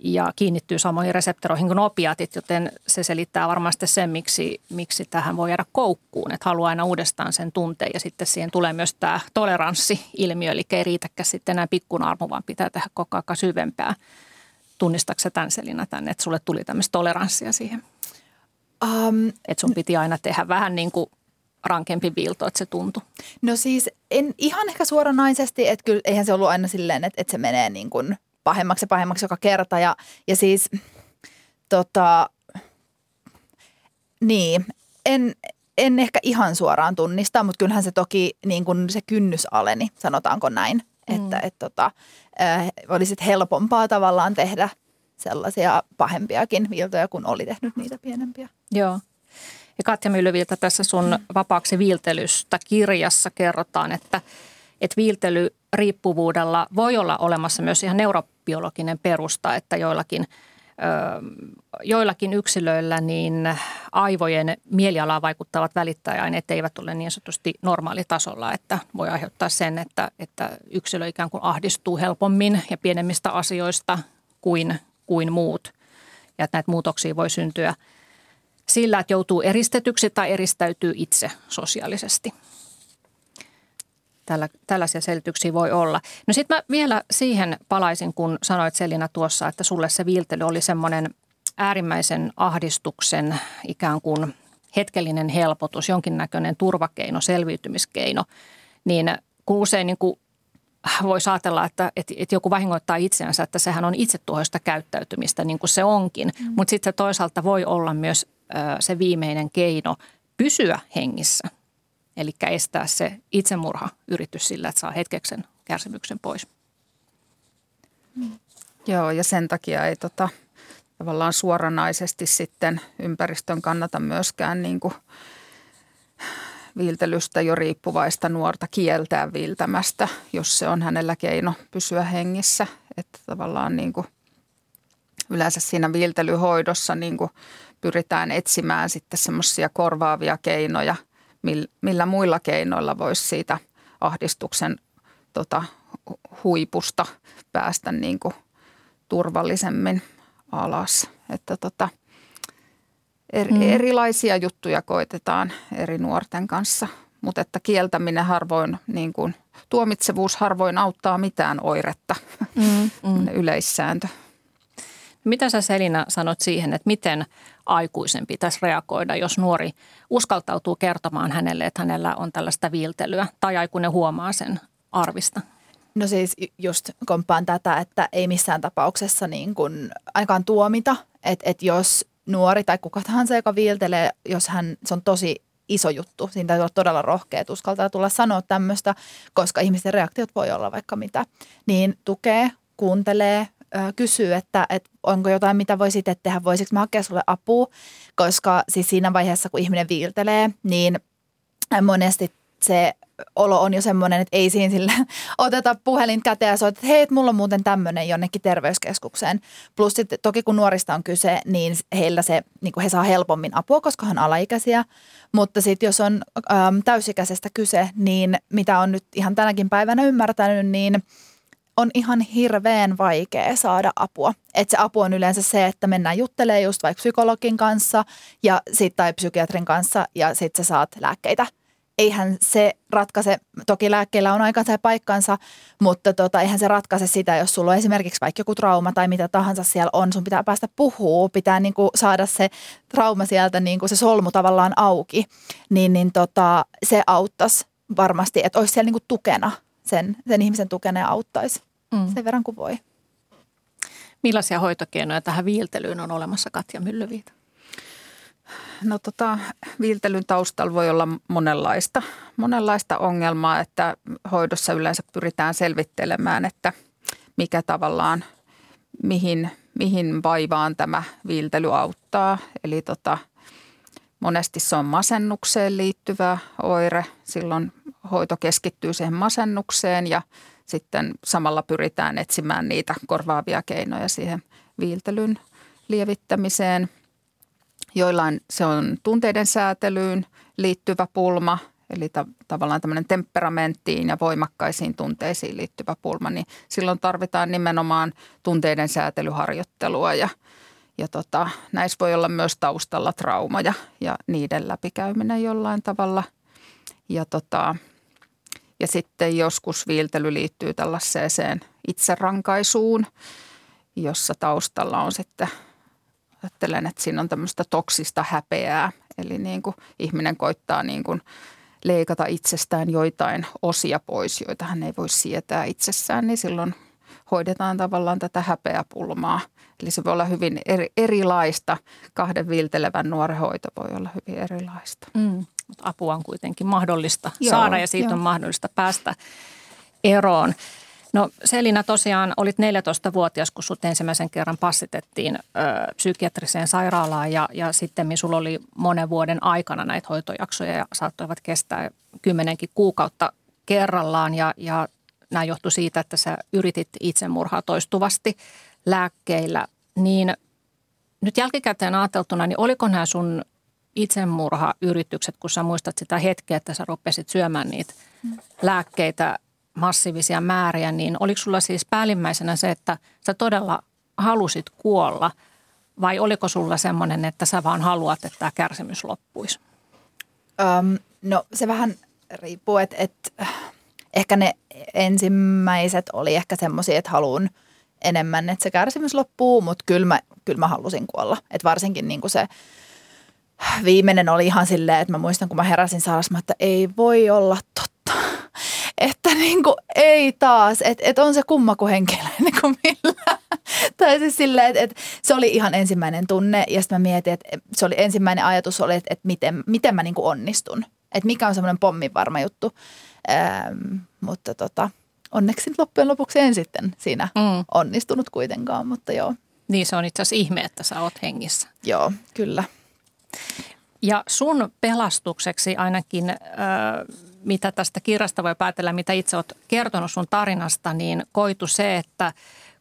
ja kiinnittyy samoihin reseptoroihin kuin opiatit, joten se selittää varmasti sen, miksi, miksi tähän voi jäädä koukkuun, että haluaa aina uudestaan sen tunteen ja sitten siihen tulee myös tämä toleranssi-ilmiö, eli ei riitäkään sitten enää pikkunarmu, vaan pitää tehdä koko ajan syvempää. Tunnistatko tämän Selina tänne, että sulle tuli tämmöistä toleranssia siihen? Um, että sun piti aina tehdä vähän niin kuin rankempi viilto, että se tuntui? No siis en ihan ehkä suoranaisesti, että kyllä eihän se ollut aina silleen, että, että se menee niin kuin pahemmaksi ja pahemmaksi joka kerta. Ja, ja siis tota, niin, en, en ehkä ihan suoraan tunnista, mutta kyllähän se toki niin kuin se kynnys aleni, sanotaanko näin. Mm. Että et, tota, äh, olisi helpompaa tavallaan tehdä sellaisia pahempiakin viiltoja, kun oli tehnyt niitä pienempiä. Joo. Ja Katja Myllyviltä tässä sun vapaaksi viiltelystä kirjassa kerrotaan, että, että viiltelyriippuvuudella voi olla olemassa myös ihan neurobiologinen perusta, että joillakin joillakin yksilöillä niin aivojen mielialaa vaikuttavat välittäjäaineet eivät ole niin sanotusti normaalitasolla, että voi aiheuttaa sen, että, että yksilö ikään kuin ahdistuu helpommin ja pienemmistä asioista kuin, kuin muut. Ja että näitä muutoksia voi syntyä – sillä, että joutuu eristetyksi tai eristäytyy itse sosiaalisesti. Tällä, tällaisia selityksiä voi olla. No sitten mä vielä siihen palaisin, kun sanoit Selina tuossa, että sulle se viiltely oli semmoinen äärimmäisen ahdistuksen ikään kuin hetkellinen helpotus, jonkinnäköinen turvakeino, selviytymiskeino, niin kun usein niin kuin voisi ajatella, että, että, että joku vahingoittaa itseänsä, että sehän on itsetuhoista käyttäytymistä, niin kuin se onkin. Mm. Mutta sitten se toisaalta voi olla myös se viimeinen keino pysyä hengissä. Eli estää se itsemurha yritys sillä, että saa hetkeksen kärsimyksen pois. Mm. Joo, ja sen takia ei tota, tavallaan suoranaisesti sitten ympäristön kannata myöskään niin kuin viiltelystä jo riippuvaista nuorta kieltää viiltämästä, jos se on hänellä keino pysyä hengissä. Että tavallaan niin kuin yleensä siinä viiltelyhoidossa niin kuin pyritään etsimään sitten semmoisia korvaavia keinoja, millä muilla keinoilla voisi siitä ahdistuksen tota, huipusta päästä niin kuin turvallisemmin alas. Että tota, eri, mm. erilaisia juttuja koitetaan eri nuorten kanssa, mutta että kieltäminen harvoin, niin kuin, tuomitsevuus harvoin auttaa mitään oiretta, mm, mm. yleissääntö. Mitä sä Selina sanot siihen, että miten aikuisen pitäisi reagoida, jos nuori uskaltautuu kertomaan hänelle, että hänellä on tällaista viiltelyä tai aikuinen huomaa sen arvista? No siis just komppaan tätä, että ei missään tapauksessa niin kuin aikaan tuomita, että, että jos nuori tai kuka tahansa, joka viiltelee, jos hän, se on tosi iso juttu. Siinä täytyy olla todella rohkea, uskaltaa tulla sanoa tämmöistä, koska ihmisten reaktiot voi olla vaikka mitä. Niin tukee, kuuntelee, kysyy, että, että onko jotain, mitä voisit tehdä, voisiko mä hakea sulle apua, koska siis siinä vaiheessa, kun ihminen viiltelee, niin monesti se olo on jo semmoinen, että ei siinä sille oteta puhelin käteen ja soita, että hei, mulla on muuten tämmöinen jonnekin terveyskeskukseen. Plus sitten toki kun nuorista on kyse, niin heillä se, niin he saa helpommin apua, koska on alaikäisiä. Mutta sitten jos on äm, täysikäisestä kyse, niin mitä on nyt ihan tänäkin päivänä ymmärtänyt, niin – on ihan hirveän vaikea saada apua. Et se apu on yleensä se, että mennään juttelemaan just vaikka psykologin kanssa ja sit, tai psykiatrin kanssa ja sitten sä saat lääkkeitä. Eihän se ratkaise, toki lääkkeellä on aikansa ja paikkansa, mutta tota, eihän se ratkaise sitä, jos sulla on esimerkiksi vaikka joku trauma tai mitä tahansa siellä on. Sun pitää päästä puhuu, pitää niinku saada se trauma sieltä, niinku se solmu tavallaan auki. Niin, niin tota, se auttaisi varmasti, että olisi siellä niinku tukena sen, sen ihmisen tukena ja auttaisi mm. sen verran kuin voi. Millaisia hoitokeinoja tähän viiltelyyn on olemassa, Katja Myllyviita? No tota, viiltelyn taustalla voi olla monenlaista, monenlaista ongelmaa, että hoidossa yleensä pyritään selvittelemään, että mikä tavallaan, mihin, mihin vaivaan tämä viiltely auttaa. Eli tota, monesti se on masennukseen liittyvä oire, silloin hoito keskittyy siihen masennukseen ja sitten samalla pyritään etsimään niitä korvaavia keinoja siihen viiltelyn lievittämiseen. Joillain se on tunteiden säätelyyn liittyvä pulma, eli ta- tavallaan tämmöinen temperamenttiin ja voimakkaisiin tunteisiin liittyvä pulma, niin silloin tarvitaan nimenomaan tunteiden säätelyharjoittelua ja, ja tota, näissä voi olla myös taustalla traumaja ja niiden läpikäyminen jollain tavalla. Ja, tota, ja sitten joskus viiltely liittyy tällaiseen itserankaisuun, jossa taustalla on sitten – ajattelen, että siinä on tämmöistä toksista häpeää. Eli niin kuin ihminen koittaa niin kuin leikata itsestään joitain osia pois, joita hän ei voi sietää itsessään, niin silloin hoidetaan tavallaan tätä häpeäpulmaa. Eli se voi olla hyvin eri, erilaista. Kahden viiltelevän nuoren hoito voi olla hyvin erilaista. Mm, mutta apua on kuitenkin mahdollista joo, saada ja siitä joo. on mahdollista päästä eroon. No Selina tosiaan olit 14-vuotias, kun sut ensimmäisen kerran passitettiin ö, psykiatriseen sairaalaan ja, ja sitten sulla oli monen vuoden aikana näitä hoitojaksoja ja saattoivat kestää kymmenenkin kuukautta kerrallaan ja, ja nämä johtui siitä, että sä yritit itsemurhaa toistuvasti lääkkeillä. Niin nyt jälkikäteen ajateltuna, niin oliko nämä sun itsemurhayritykset, kun sä muistat sitä hetkeä, että sä rupesit syömään niitä mm. lääkkeitä – massiivisia määriä, niin oliko sulla siis päällimmäisenä se, että sä todella halusit kuolla vai oliko sulla semmoinen, että sä vaan haluat, että tämä kärsimys loppuisi? Um, no se vähän riippuu, että, että ehkä ne ensimmäiset oli ehkä semmoisia, että haluan enemmän, että se kärsimys loppuu, mutta kyllä mä, kyllä mä halusin kuolla. Että varsinkin niin kuin se viimeinen oli ihan silleen, että mä muistan, kun mä heräsin sairasma, että ei voi olla totta että niin kuin, ei taas, että et on se kumma kuin henkilö niin kuin millä. tai siis silleen, että et se oli ihan ensimmäinen tunne ja sitten mä mietin, että se oli ensimmäinen ajatus oli, että et miten, miten mä niin kuin onnistun. Että mikä on semmoinen pommin varma juttu. Ähm, mutta tota, onneksi nyt loppujen lopuksi en sitten siinä mm. onnistunut kuitenkaan, mutta joo. Niin se on itse asiassa ihme, että sä oot hengissä. Joo, kyllä. Ja sun pelastukseksi ainakin, mitä tästä kirjasta voi päätellä, mitä itse olet kertonut sun tarinasta, niin koitu se, että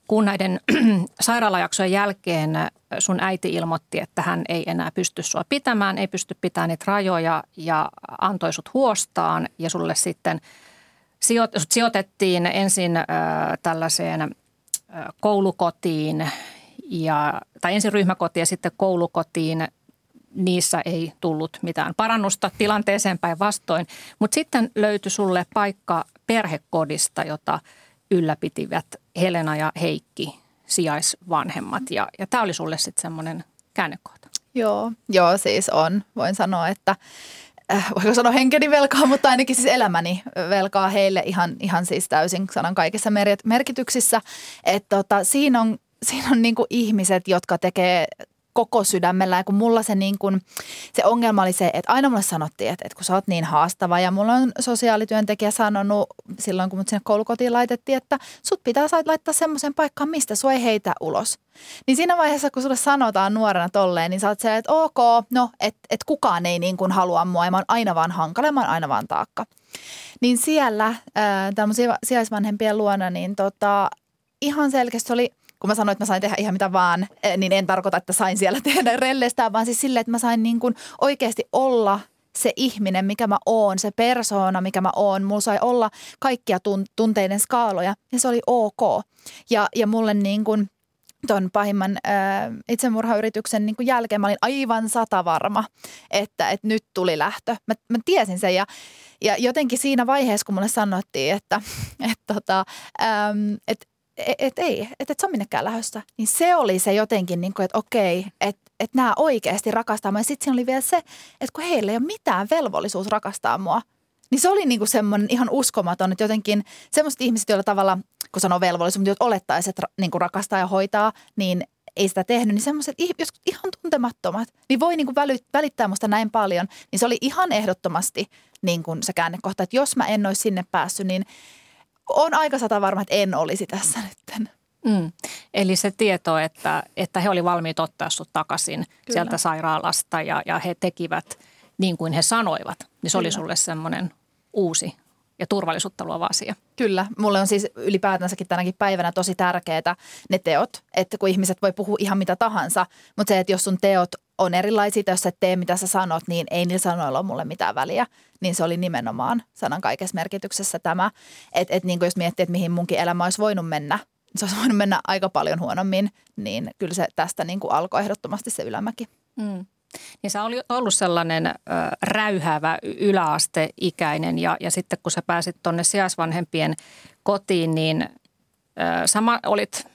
kun näiden sairaalajaksojen jälkeen sun äiti ilmoitti, että hän ei enää pysty sua pitämään, ei pysty pitämään niitä rajoja ja antoi sut huostaan ja sulle sitten sijoitettiin ensin tällaiseen koulukotiin ja, tai ensin ryhmäkotiin ja sitten koulukotiin niissä ei tullut mitään parannusta tilanteeseen päinvastoin. Mutta sitten löytyi sulle paikka perhekodista, jota ylläpitivät Helena ja Heikki, sijaisvanhemmat. Ja, ja tämä oli sulle sitten semmoinen käännekohta. Joo, joo, siis on. Voin sanoa, että äh, voiko sanoa henkeni velkaa, mutta ainakin siis elämäni velkaa heille ihan, ihan siis täysin sanan kaikissa merkityksissä. Että tota, siinä on, siinä on niin ihmiset, jotka tekee koko sydämellä. Ja kun mulla se, niin kun, se ongelma oli se, että aina mulle sanottiin, että, että kun sä oot niin haastava ja mulla on sosiaalityöntekijä sanonut silloin, kun mut sinne koulukotiin laitettiin, että sut pitää laittaa semmoisen paikkaan, mistä sua ei heitä ulos. Niin siinä vaiheessa, kun sulle sanotaan nuorena tolleen, niin sä oot se, että ok, no, että et kukaan ei niin kuin halua mua ja mä oon aina vaan hankala, mä oon aina vaan taakka. Niin siellä, tämä sijaisvanhempien luona, niin tota, ihan selkeästi oli kun mä sanoin, että mä sain tehdä ihan mitä vaan, eh, niin en tarkoita, että sain siellä tehdä rellestään, vaan siis silleen, että mä sain niin kuin oikeasti olla se ihminen, mikä mä oon, se persoona, mikä mä oon. Mulla sai olla kaikkia tunteiden skaaloja ja se oli ok. Ja, ja mulle niin kuin ton pahimman ää, itsemurhayrityksen niin jälkeen mä olin aivan sata varma, että, että nyt tuli lähtö. Mä, mä tiesin sen ja, ja jotenkin siinä vaiheessa, kun mulle sanottiin, että, tota, äm, että et, et ei, että et on minnekään lähössä. Niin se oli se jotenkin, niin että okei, että et nämä oikeasti rakastaa mua. Ja sitten oli vielä se, että kun heillä ei ole mitään velvollisuus rakastaa mua, niin se oli niin kuin semmoinen ihan uskomaton, että jotenkin semmoiset ihmiset, joilla tavalla, kun sanoo velvollisuus, mutta olettaisiin, että niin kuin rakastaa ja hoitaa, niin ei sitä tehnyt, niin semmoiset jos ihan tuntemattomat, niin voi niin kuin välittää musta näin paljon. Niin se oli ihan ehdottomasti niin kuin se käännekohta, että jos mä en olisi sinne päässyt, niin – on aika sata varma, että en olisi tässä nyt. Mm. Eli se tieto, että, että he olivat valmiit ottaa sinut takaisin Kyllä. sieltä sairaalasta ja, ja he tekivät niin kuin he sanoivat, niin se Kyllä. oli sulle semmoinen uusi ja turvallisuutta luova asia. Kyllä. Mulle on siis ylipäätänsäkin tänäkin päivänä tosi tärkeää ne teot, että kun ihmiset voi puhua ihan mitä tahansa, mutta se, että jos sun teot on erilaisia, jos et tee mitä sä sanot, niin ei niillä sanoilla ole mulle mitään väliä. Niin se oli nimenomaan sanan kaikessa merkityksessä tämä, että et niin jos miettii, että mihin munkin elämä olisi voinut mennä, se olisi voinut mennä aika paljon huonommin, niin kyllä se tästä niin kuin alkoi ehdottomasti se ylämäki. Mm. Niin sä oli ollut sellainen ö, räyhäävä yläasteikäinen ja, ja sitten kun sä pääsit tuonne sijaisvanhempien kotiin, niin ö, sä olit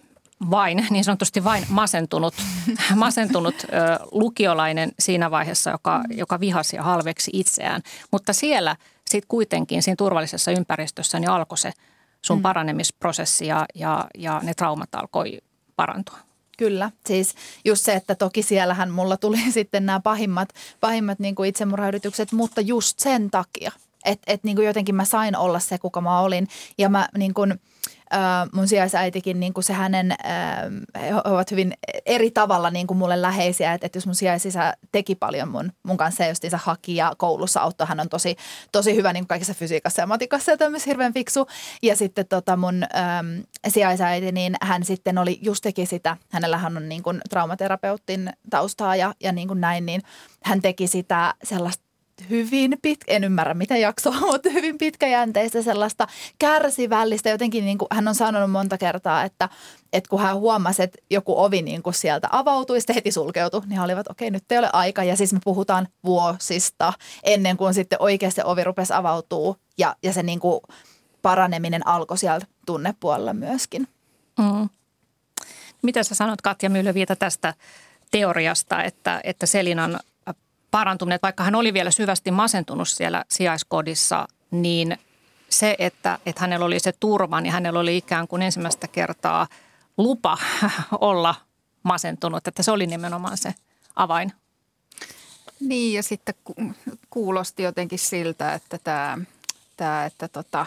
vain, niin sanotusti vain masentunut, masentunut ö, lukiolainen siinä vaiheessa, joka, joka vihasi ja halveksi itseään. Mutta siellä sitten kuitenkin siinä turvallisessa ympäristössä niin alkoi se sun mm. paranemisprosessi ja, ja, ja ne traumat alkoi parantua. Kyllä, siis just se, että toki siellähän mulla tuli sitten nämä pahimmat, pahimmat niin kuin itsemurhayritykset, mutta just sen takia, että et niin kuin jotenkin mä sain olla se, kuka mä olin. Ja mä niin kuin – mun sijaisäitikin, niin kuin se hänen, he ovat hyvin eri tavalla niin kuin mulle läheisiä, että, että jos mun sijaisisä teki paljon mun, mun kanssa ja justiinsa haki ja koulussa auttoi, hän on tosi, tosi hyvä niin kuin kaikessa fysiikassa ja matikassa ja tämmöisessä hirveän fiksu. Ja sitten tota mun äm, sijaisäiti, niin hän sitten oli, just teki sitä, hänellähän on niin kuin traumaterapeutin taustaa ja, ja niin kuin näin, niin hän teki sitä sellaista hyvin pitkä, en ymmärrä miten jaksoa, mutta hyvin pitkäjänteistä sellaista kärsivällistä. Jotenkin niin kuin hän on sanonut monta kertaa, että, että kun hän huomasi, että joku ovi niin kuin sieltä avautui, sitten heti sulkeutui, niin he olivat, okei, nyt ei ole aika. Ja siis me puhutaan vuosista ennen kuin sitten oikeasti ovi rupesi avautuu ja, ja se niin kuin paraneminen alkoi sieltä tunnepuolella myöskin. Mm. Mitä sä sanot Katja Myllyviitä tästä teoriasta, että, että Selinan parantuminen, vaikka hän oli vielä syvästi masentunut siellä sijaiskodissa, niin se, että, että hänellä oli se turva, niin hänellä oli ikään kuin ensimmäistä kertaa lupa olla masentunut, että se oli nimenomaan se avain. Niin ja sitten kuulosti jotenkin siltä, että, tämä, tämä, että, tota,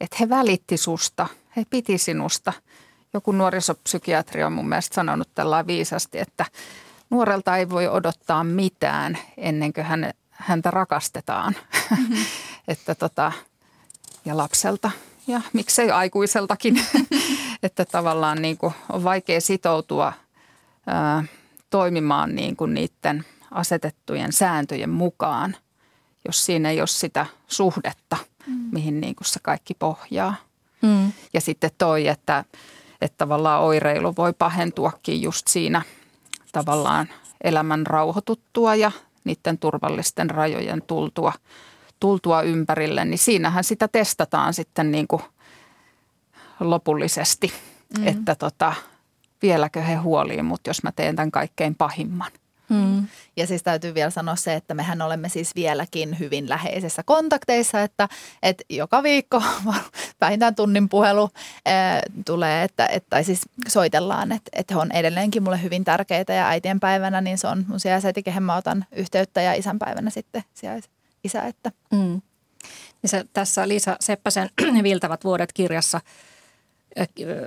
että he välitti susta, he piti sinusta. Joku nuorisopsykiatri on mun mielestä sanonut tällä viisasti, että nuorelta ei voi odottaa mitään ennen kuin hän, häntä rakastetaan. Mm-hmm. että tota, ja lapselta ja miksei aikuiseltakin. että tavallaan niin kuin on vaikea sitoutua ää, toimimaan niin kuin niiden asetettujen sääntöjen mukaan, jos siinä ei ole sitä suhdetta, mm. mihin niin kuin se kaikki pohjaa. Mm. Ja sitten toi, että, että tavallaan oireilu voi pahentuakin just siinä – tavallaan elämän rauhoituttua ja niiden turvallisten rajojen tultua, tultua ympärille, niin siinähän sitä testataan sitten niin kuin lopullisesti, mm. että tota, vieläkö he huoliin, mutta jos mä teen tämän kaikkein pahimman. Mm. Ja siis täytyy vielä sanoa se, että mehän olemme siis vieläkin hyvin läheisessä kontakteissa, että, että joka viikko vähintään tunnin puhelu ää, tulee, että, että, tai siis soitellaan, että, että he on edelleenkin mulle hyvin tärkeitä ja äitien päivänä niin se on mun sijaisäiti, kehen mä otan yhteyttä ja isän päivänä sitten sijais, isä. Että. Mm. Ja se, tässä Liisa Seppäsen Viltävät vuodet kirjassa –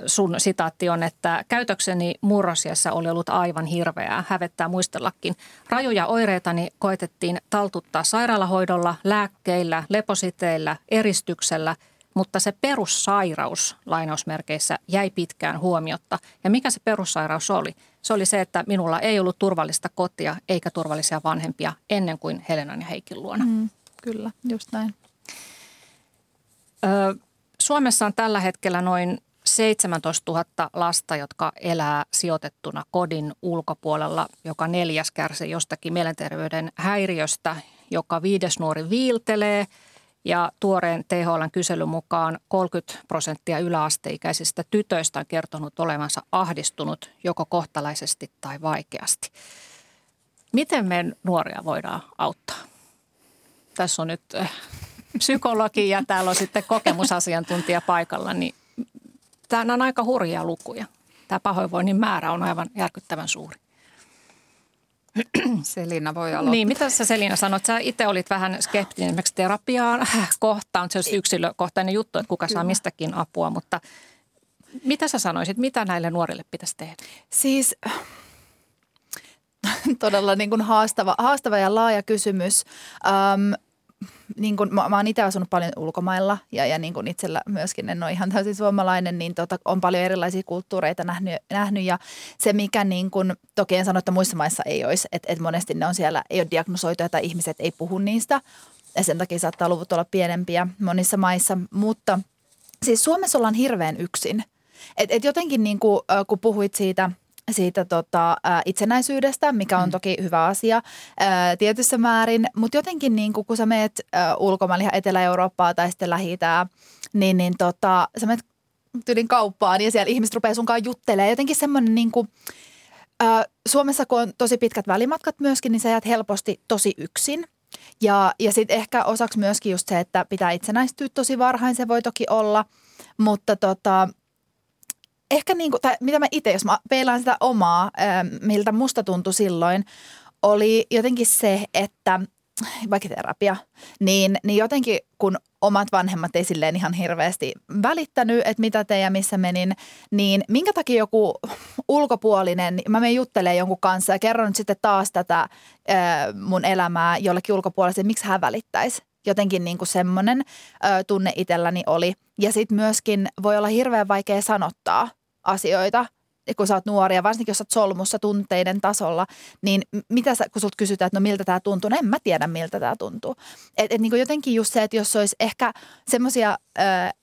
sun sitaatti on, että käytökseni murrosiassa oli ollut aivan hirveää, hävettää muistellakin. Rajuja oireitani koetettiin taltuttaa sairaalahoidolla, lääkkeillä, lepositeillä, eristyksellä, mutta se perussairaus lainausmerkeissä jäi pitkään huomiotta. Ja mikä se perussairaus oli? Se oli se, että minulla ei ollut turvallista kotia eikä turvallisia vanhempia ennen kuin Helenan ja Heikin luona. Mm, kyllä, just näin. Ö, Suomessa on tällä hetkellä noin 17 000 lasta, jotka elää sijoitettuna kodin ulkopuolella. Joka neljäs kärsii jostakin mielenterveyden häiriöstä, joka viides nuori viiltelee ja tuoreen THLn kyselyn mukaan 30 prosenttia yläasteikäisistä tytöistä on kertonut olevansa ahdistunut joko kohtalaisesti tai vaikeasti. Miten me nuoria voidaan auttaa? Tässä on nyt eh, psykologi ja täällä on sitten kokemusasiantuntija paikalla, niin Tämä on aika hurjia lukuja. Tämä pahoinvoinnin määrä on aivan järkyttävän suuri. Selina voi aloittaa. Niin, mitä sä Selina sanoit? Sä itse olit vähän skeptinen esimerkiksi terapiaan kohtaan. Se olisi yksilökohtainen juttu, että kuka Kyllä. saa mistäkin apua, mutta mitä sä sanoisit, mitä näille nuorille pitäisi tehdä? Siis todella niin kuin haastava, haastava ja laaja kysymys. Um, niin kun, mä, mä oon itse asunut paljon ulkomailla ja, ja niin kuin itsellä myöskin en ole ihan täysin suomalainen, niin tota, on paljon erilaisia kulttuureita nähnyt, nähnyt. Ja se mikä niin kun, toki en sano, että muissa maissa ei olisi, että, että monesti ne on siellä, ei ole diagnosoituja tai ihmiset ei puhu niistä. Ja sen takia saattaa luvut olla pienempiä monissa maissa, mutta siis Suomessa ollaan hirveän yksin. Et, et jotenkin niin kuin, kun puhuit siitä – siitä tota, itsenäisyydestä, mikä on mm. toki hyvä asia tietyssä määrin, mutta jotenkin niin kuin, kun sä meet ulkomaille ihan Etelä-Eurooppaa tai sitten lähi niin, niin tota, sä meet tyylin kauppaan ja siellä ihmiset rupeaa sunkaan juttelemaan. Jotenkin semmoinen niin kuin, Suomessa kun on tosi pitkät välimatkat myöskin, niin sä jäät helposti tosi yksin. Ja, ja sitten ehkä osaksi myöskin just se, että pitää itsenäistyä tosi varhain, se voi toki olla, mutta tota, ehkä niin kuin, tai mitä mä itse, jos mä peilaan sitä omaa, miltä musta tuntui silloin, oli jotenkin se, että vaikka terapia, niin, niin jotenkin kun omat vanhemmat ei silleen ihan hirveästi välittänyt, että mitä te ja missä menin, niin minkä takia joku ulkopuolinen, mä menen juttelemaan jonkun kanssa ja kerron nyt sitten taas tätä mun elämää jollekin ulkopuoliselle, miksi hän välittäisi jotenkin niin kuin semmoinen ö, tunne itselläni oli. Ja sitten myöskin voi olla hirveän vaikea sanottaa asioita, kun sä oot nuoria, varsinkin jos sä oot solmussa tunteiden tasolla, niin mitä sä, kun sulta kysytään, että no miltä tämä tuntuu, no en mä tiedä miltä tämä tuntuu. Et, et niin kuin jotenkin just se, että jos olisi ehkä semmoisia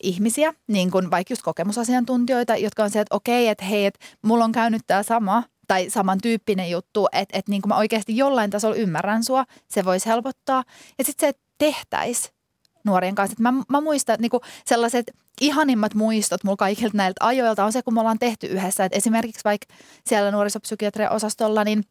ihmisiä, niin kuin vaikka just kokemusasiantuntijoita, jotka on se, että okei, että hei, että mulla on käynyt tämä sama, tai samantyyppinen juttu, että, että niin kuin mä oikeasti jollain tasolla ymmärrän sua, se voisi helpottaa. Ja sitten se, että tehtäisiin nuorien kanssa. Että mä, mä muistan, että niinku sellaiset ihanimmat muistot mulla kaikilta näiltä ajoilta on se, kun me ollaan tehty yhdessä. Et esimerkiksi vaikka siellä nuorisopsykiatrian osastolla, niin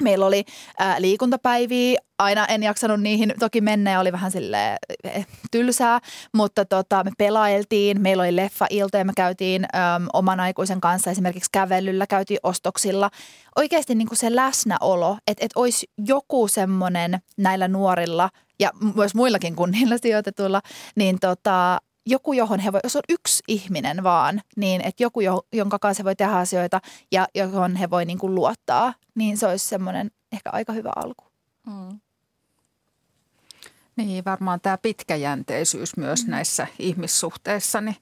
Meillä oli ää, liikuntapäiviä, aina en jaksanut niihin toki mennä ja oli vähän sille eh, tylsää, mutta tota, me pelailtiin, meillä oli leffa-ilta ja me käytiin äm, oman aikuisen kanssa esimerkiksi kävelyllä, käytiin ostoksilla. Oikeasti niin kuin se läsnäolo, että et olisi joku semmoinen näillä nuorilla ja myös muillakin kuin niillä sijoitetuilla, niin tota, joku, johon he voi, jos on yksi ihminen vaan, niin että joku, jonka kanssa he voi tehdä asioita ja johon he voi niin kuin luottaa, niin se olisi semmoinen ehkä aika hyvä alku. Mm. Niin, varmaan tämä pitkäjänteisyys myös mm. näissä ihmissuhteissa niin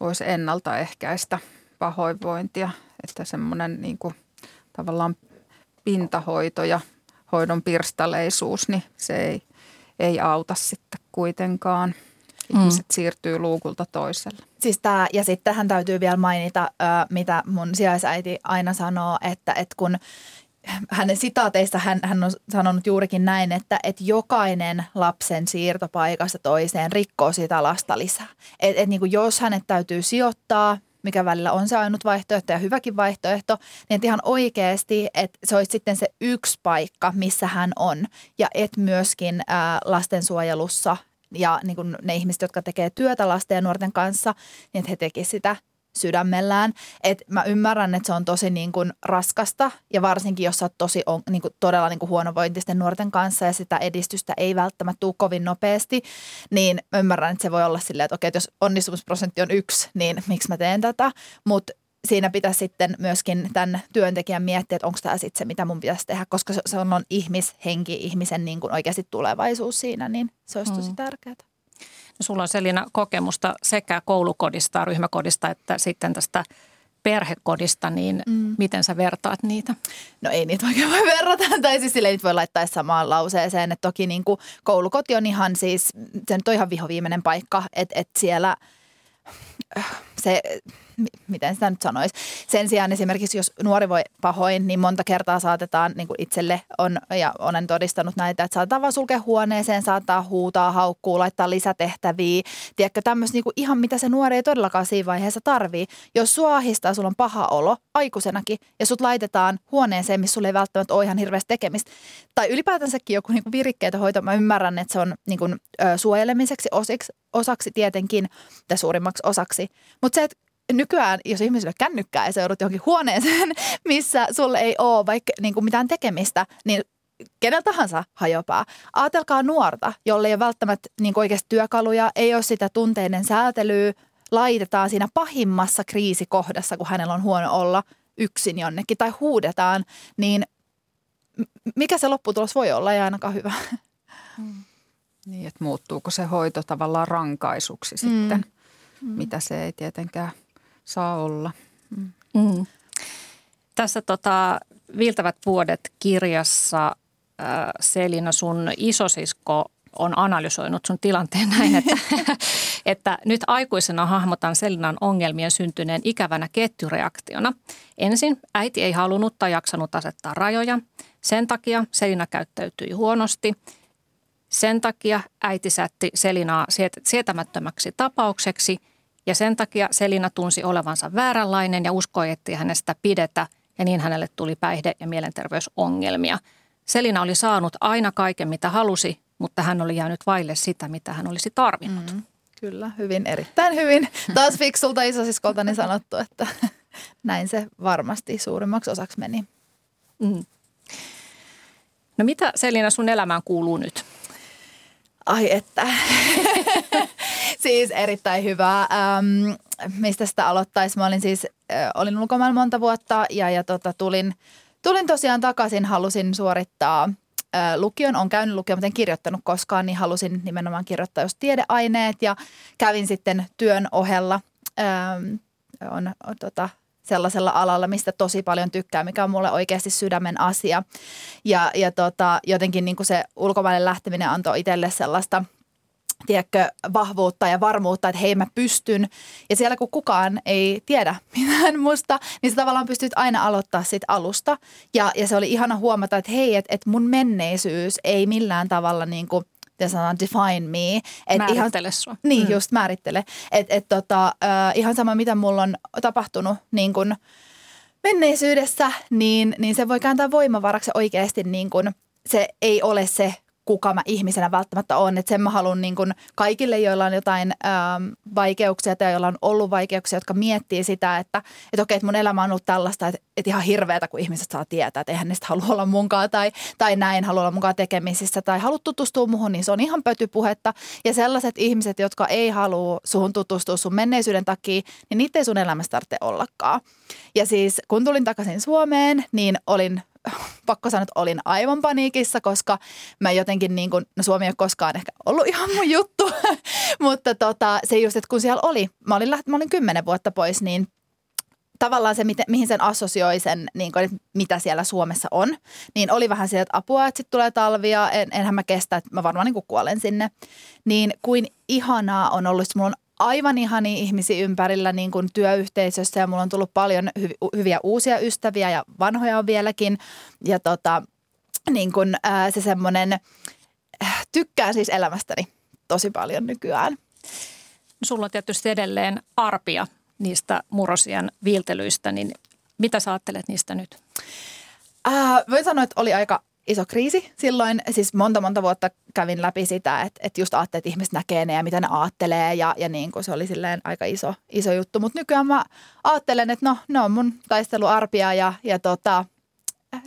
voisi ennaltaehkäistä pahoinvointia, että semmoinen niin kuin, tavallaan pintahoito ja hoidon pirstaleisuus, niin se ei, ei auta sitten kuitenkaan – ihmiset mm. siirtyy luukulta toiselle. Siis tää, ja sitten tähän täytyy vielä mainita, mitä mun sijaisäiti aina sanoo, että, että kun hänen sitaateista hän, hän on sanonut juurikin näin, että, että jokainen lapsen siirtopaikasta toiseen rikkoo sitä lasta lisää. Et, et niin kuin jos hänet täytyy sijoittaa, mikä välillä on se ainut vaihtoehto ja hyväkin vaihtoehto, niin ihan oikeasti, että se olisi sitten se yksi paikka, missä hän on. Ja et myöskin ää, lastensuojelussa ja niin kuin ne ihmiset, jotka tekee työtä lasten ja nuorten kanssa, niin että he tekisivät sitä sydämellään. Et mä ymmärrän, että se on tosi niin kuin raskasta ja varsinkin, jos sä oot tosi on, niin kuin todella niin kuin huonovointisten nuorten kanssa ja sitä edistystä ei välttämättä tule kovin nopeasti, niin mä ymmärrän, että se voi olla silleen, että okei, että jos onnistumisprosentti on yksi, niin miksi mä teen tätä, mutta siinä pitäisi sitten myöskin tämän työntekijän miettiä, että onko tämä sitten se, mitä mun pitäisi tehdä, koska se on ihmishenki, ihmisen niin kuin oikeasti tulevaisuus siinä, niin se olisi tosi mm. tärkeää. No, sulla on Selina kokemusta sekä koulukodista, ryhmäkodista että sitten tästä perhekodista, niin mm. miten sä vertaat niitä? No ei niitä oikein voi verrata, tai siis sille voi laittaa samaan lauseeseen, että toki niin kuin koulukoti on ihan siis, se nyt on ihan vihoviimeinen paikka, että, että siellä se miten sitä nyt sanoisi. Sen sijaan esimerkiksi, jos nuori voi pahoin, niin monta kertaa saatetaan, niin kuin itselle on, ja olen todistanut näitä, että saatetaan vaan sulkea huoneeseen, saattaa huutaa, haukkuu, laittaa lisätehtäviä. Tiedätkö, tämmöistä niin ihan mitä se nuori ei todellakaan siinä vaiheessa tarvii. Jos sua ahistaa, sulla on paha olo aikuisenakin, ja sut laitetaan huoneeseen, missä sulla ei välttämättä ole ihan hirveästi tekemistä. Tai ylipäätänsäkin joku niin virikkeitä hoito, mä ymmärrän, että se on niin kuin, ö, suojelemiseksi osiksi, osaksi tietenkin, tai suurimmaksi osaksi. Mutta se, että nykyään, jos ihmisille kännykkää ja se joudut johonkin huoneeseen, missä sulle ei ole vaikka niin kuin mitään tekemistä, niin kenellä tahansa hajopaa. Aatelkaa nuorta, jolle ei ole välttämättä niin oikeasti työkaluja, ei ole sitä tunteiden säätelyä, laitetaan siinä pahimmassa kriisikohdassa, kun hänellä on huono olla yksin jonnekin tai huudetaan, niin mikä se lopputulos voi olla, ei ainakaan hyvä. Mm. Niin, että muuttuuko se hoito tavallaan rankaisuksi sitten, mm. mitä se ei tietenkään saa olla. Mm. Mm. Tässä tota, Viiltävät vuodet kirjassa äh, Selina, sun isosisko on analysoinut sun tilanteen näin, että, että nyt aikuisena hahmotan Selinan ongelmien syntyneen ikävänä ketjureaktiona. Ensin äiti ei halunnut tai jaksanut asettaa rajoja. Sen takia Selina käyttäytyi huonosti. Sen takia äiti sätti Selinaa sietämättömäksi tapaukseksi ja sen takia Selina tunsi olevansa vääränlainen ja uskoi, että hänestä pidetä ja niin hänelle tuli päihde- ja mielenterveysongelmia. Selina oli saanut aina kaiken, mitä halusi, mutta hän oli jäänyt vaille sitä, mitä hän olisi tarvinnut. Mm, kyllä, hyvin, erittäin hyvin. Taas fiksulta isosiskoltani sanottu, että näin se varmasti suurimmaksi osaksi meni. Mm. No mitä Selina sun elämään kuuluu nyt? Ai että. siis erittäin hyvää. Ähm, mistä sitä aloittaisi? Mä olin siis, äh, olin ulkomailla monta vuotta ja, ja tota, tulin, tulin tosiaan takaisin, halusin suorittaa lukion. on käynyt lukion, mutta en kirjoittanut koskaan, niin halusin nimenomaan kirjoittaa jos tiedeaineet ja kävin sitten työn ohella. Ähm, on, on tota, sellaisella alalla, mistä tosi paljon tykkää, mikä on mulle oikeasti sydämen asia. Ja, ja tota, jotenkin niin kuin se ulkomaille lähteminen antoi itselle sellaista tiedätkö, vahvuutta ja varmuutta, että hei mä pystyn. Ja siellä kun kukaan ei tiedä mitään musta, niin sä tavallaan pystyt aina aloittaa siitä alusta. Ja, ja se oli ihana huomata, että hei, että, että mun menneisyys ei millään tavalla niin kuin ja sanotaan define me. Et määrittele ihan, sua. Niin, mm. just määrittele. Että et tota, äh, ihan sama, mitä mulla on tapahtunut niin kun menneisyydessä, niin, niin se voi kääntää voimavaraksi oikeasti niin kun se ei ole se kuka mä ihmisenä välttämättä on. Että sen mä haluan niin kuin kaikille, joilla on jotain ähm, vaikeuksia tai joilla on ollut vaikeuksia, jotka miettii sitä, että, että okei, että mun elämä on ollut tällaista, että, että ihan hirveätä, kun ihmiset saa tietää, että eihän ne sitä halua olla munkaan tai, tai näin, halua olla munkaan tekemisissä tai halua tutustua muhun, niin se on ihan pötypuhetta. Ja sellaiset ihmiset, jotka ei halua suhun tutustua sun menneisyyden takia, niin niitä ei sun elämässä tarvitse ollakaan. Ja siis kun tulin takaisin Suomeen, niin olin pakko sanoa, että olin aivan paniikissa, koska mä jotenkin niin kuin, no Suomi ei ole koskaan ehkä ollut ihan mun juttu, mutta tota, se just, että kun siellä oli, mä olin, läht, mä olin kymmenen vuotta pois, niin tavallaan se, miten, mihin sen assosioi sen, niin kuin, että mitä siellä Suomessa on, niin oli vähän sieltä, että apua, että sitten tulee talvia, en, enhän mä kestä, että mä varmaan niin kuin kuolen sinne. Niin kuin ihanaa on ollut, mulla on aivan ihania ihmisiä ympärillä niin kuin työyhteisössä ja mulla on tullut paljon hy- hyviä uusia ystäviä ja vanhoja on vieläkin. Ja tota, niin kuin, ää, se semmoinen, äh, tykkään siis elämästäni tosi paljon nykyään. No, sulla on tietysti edelleen arpia niistä murrosien viiltelyistä, niin mitä sä ajattelet niistä nyt? Äh, voin sanoa, että oli aika iso kriisi silloin. Siis monta monta vuotta kävin läpi sitä, että, että just ajattelin, että ihmiset näkee ne ja mitä ne ajattelee ja, ja niin kuin se oli silleen aika iso, iso juttu. Mutta nykyään mä ajattelen, että no ne on mun taisteluarpia ja, ja tota,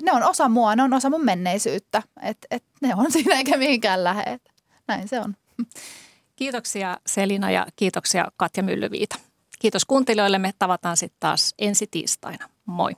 ne on osa mua, ne on osa mun menneisyyttä. Että et ne on siinä eikä mihinkään lähde. Näin se on. Kiitoksia Selina ja kiitoksia Katja Myllyviita. Kiitos kuuntelijoille. Me tavataan sitten taas ensi tiistaina. Moi.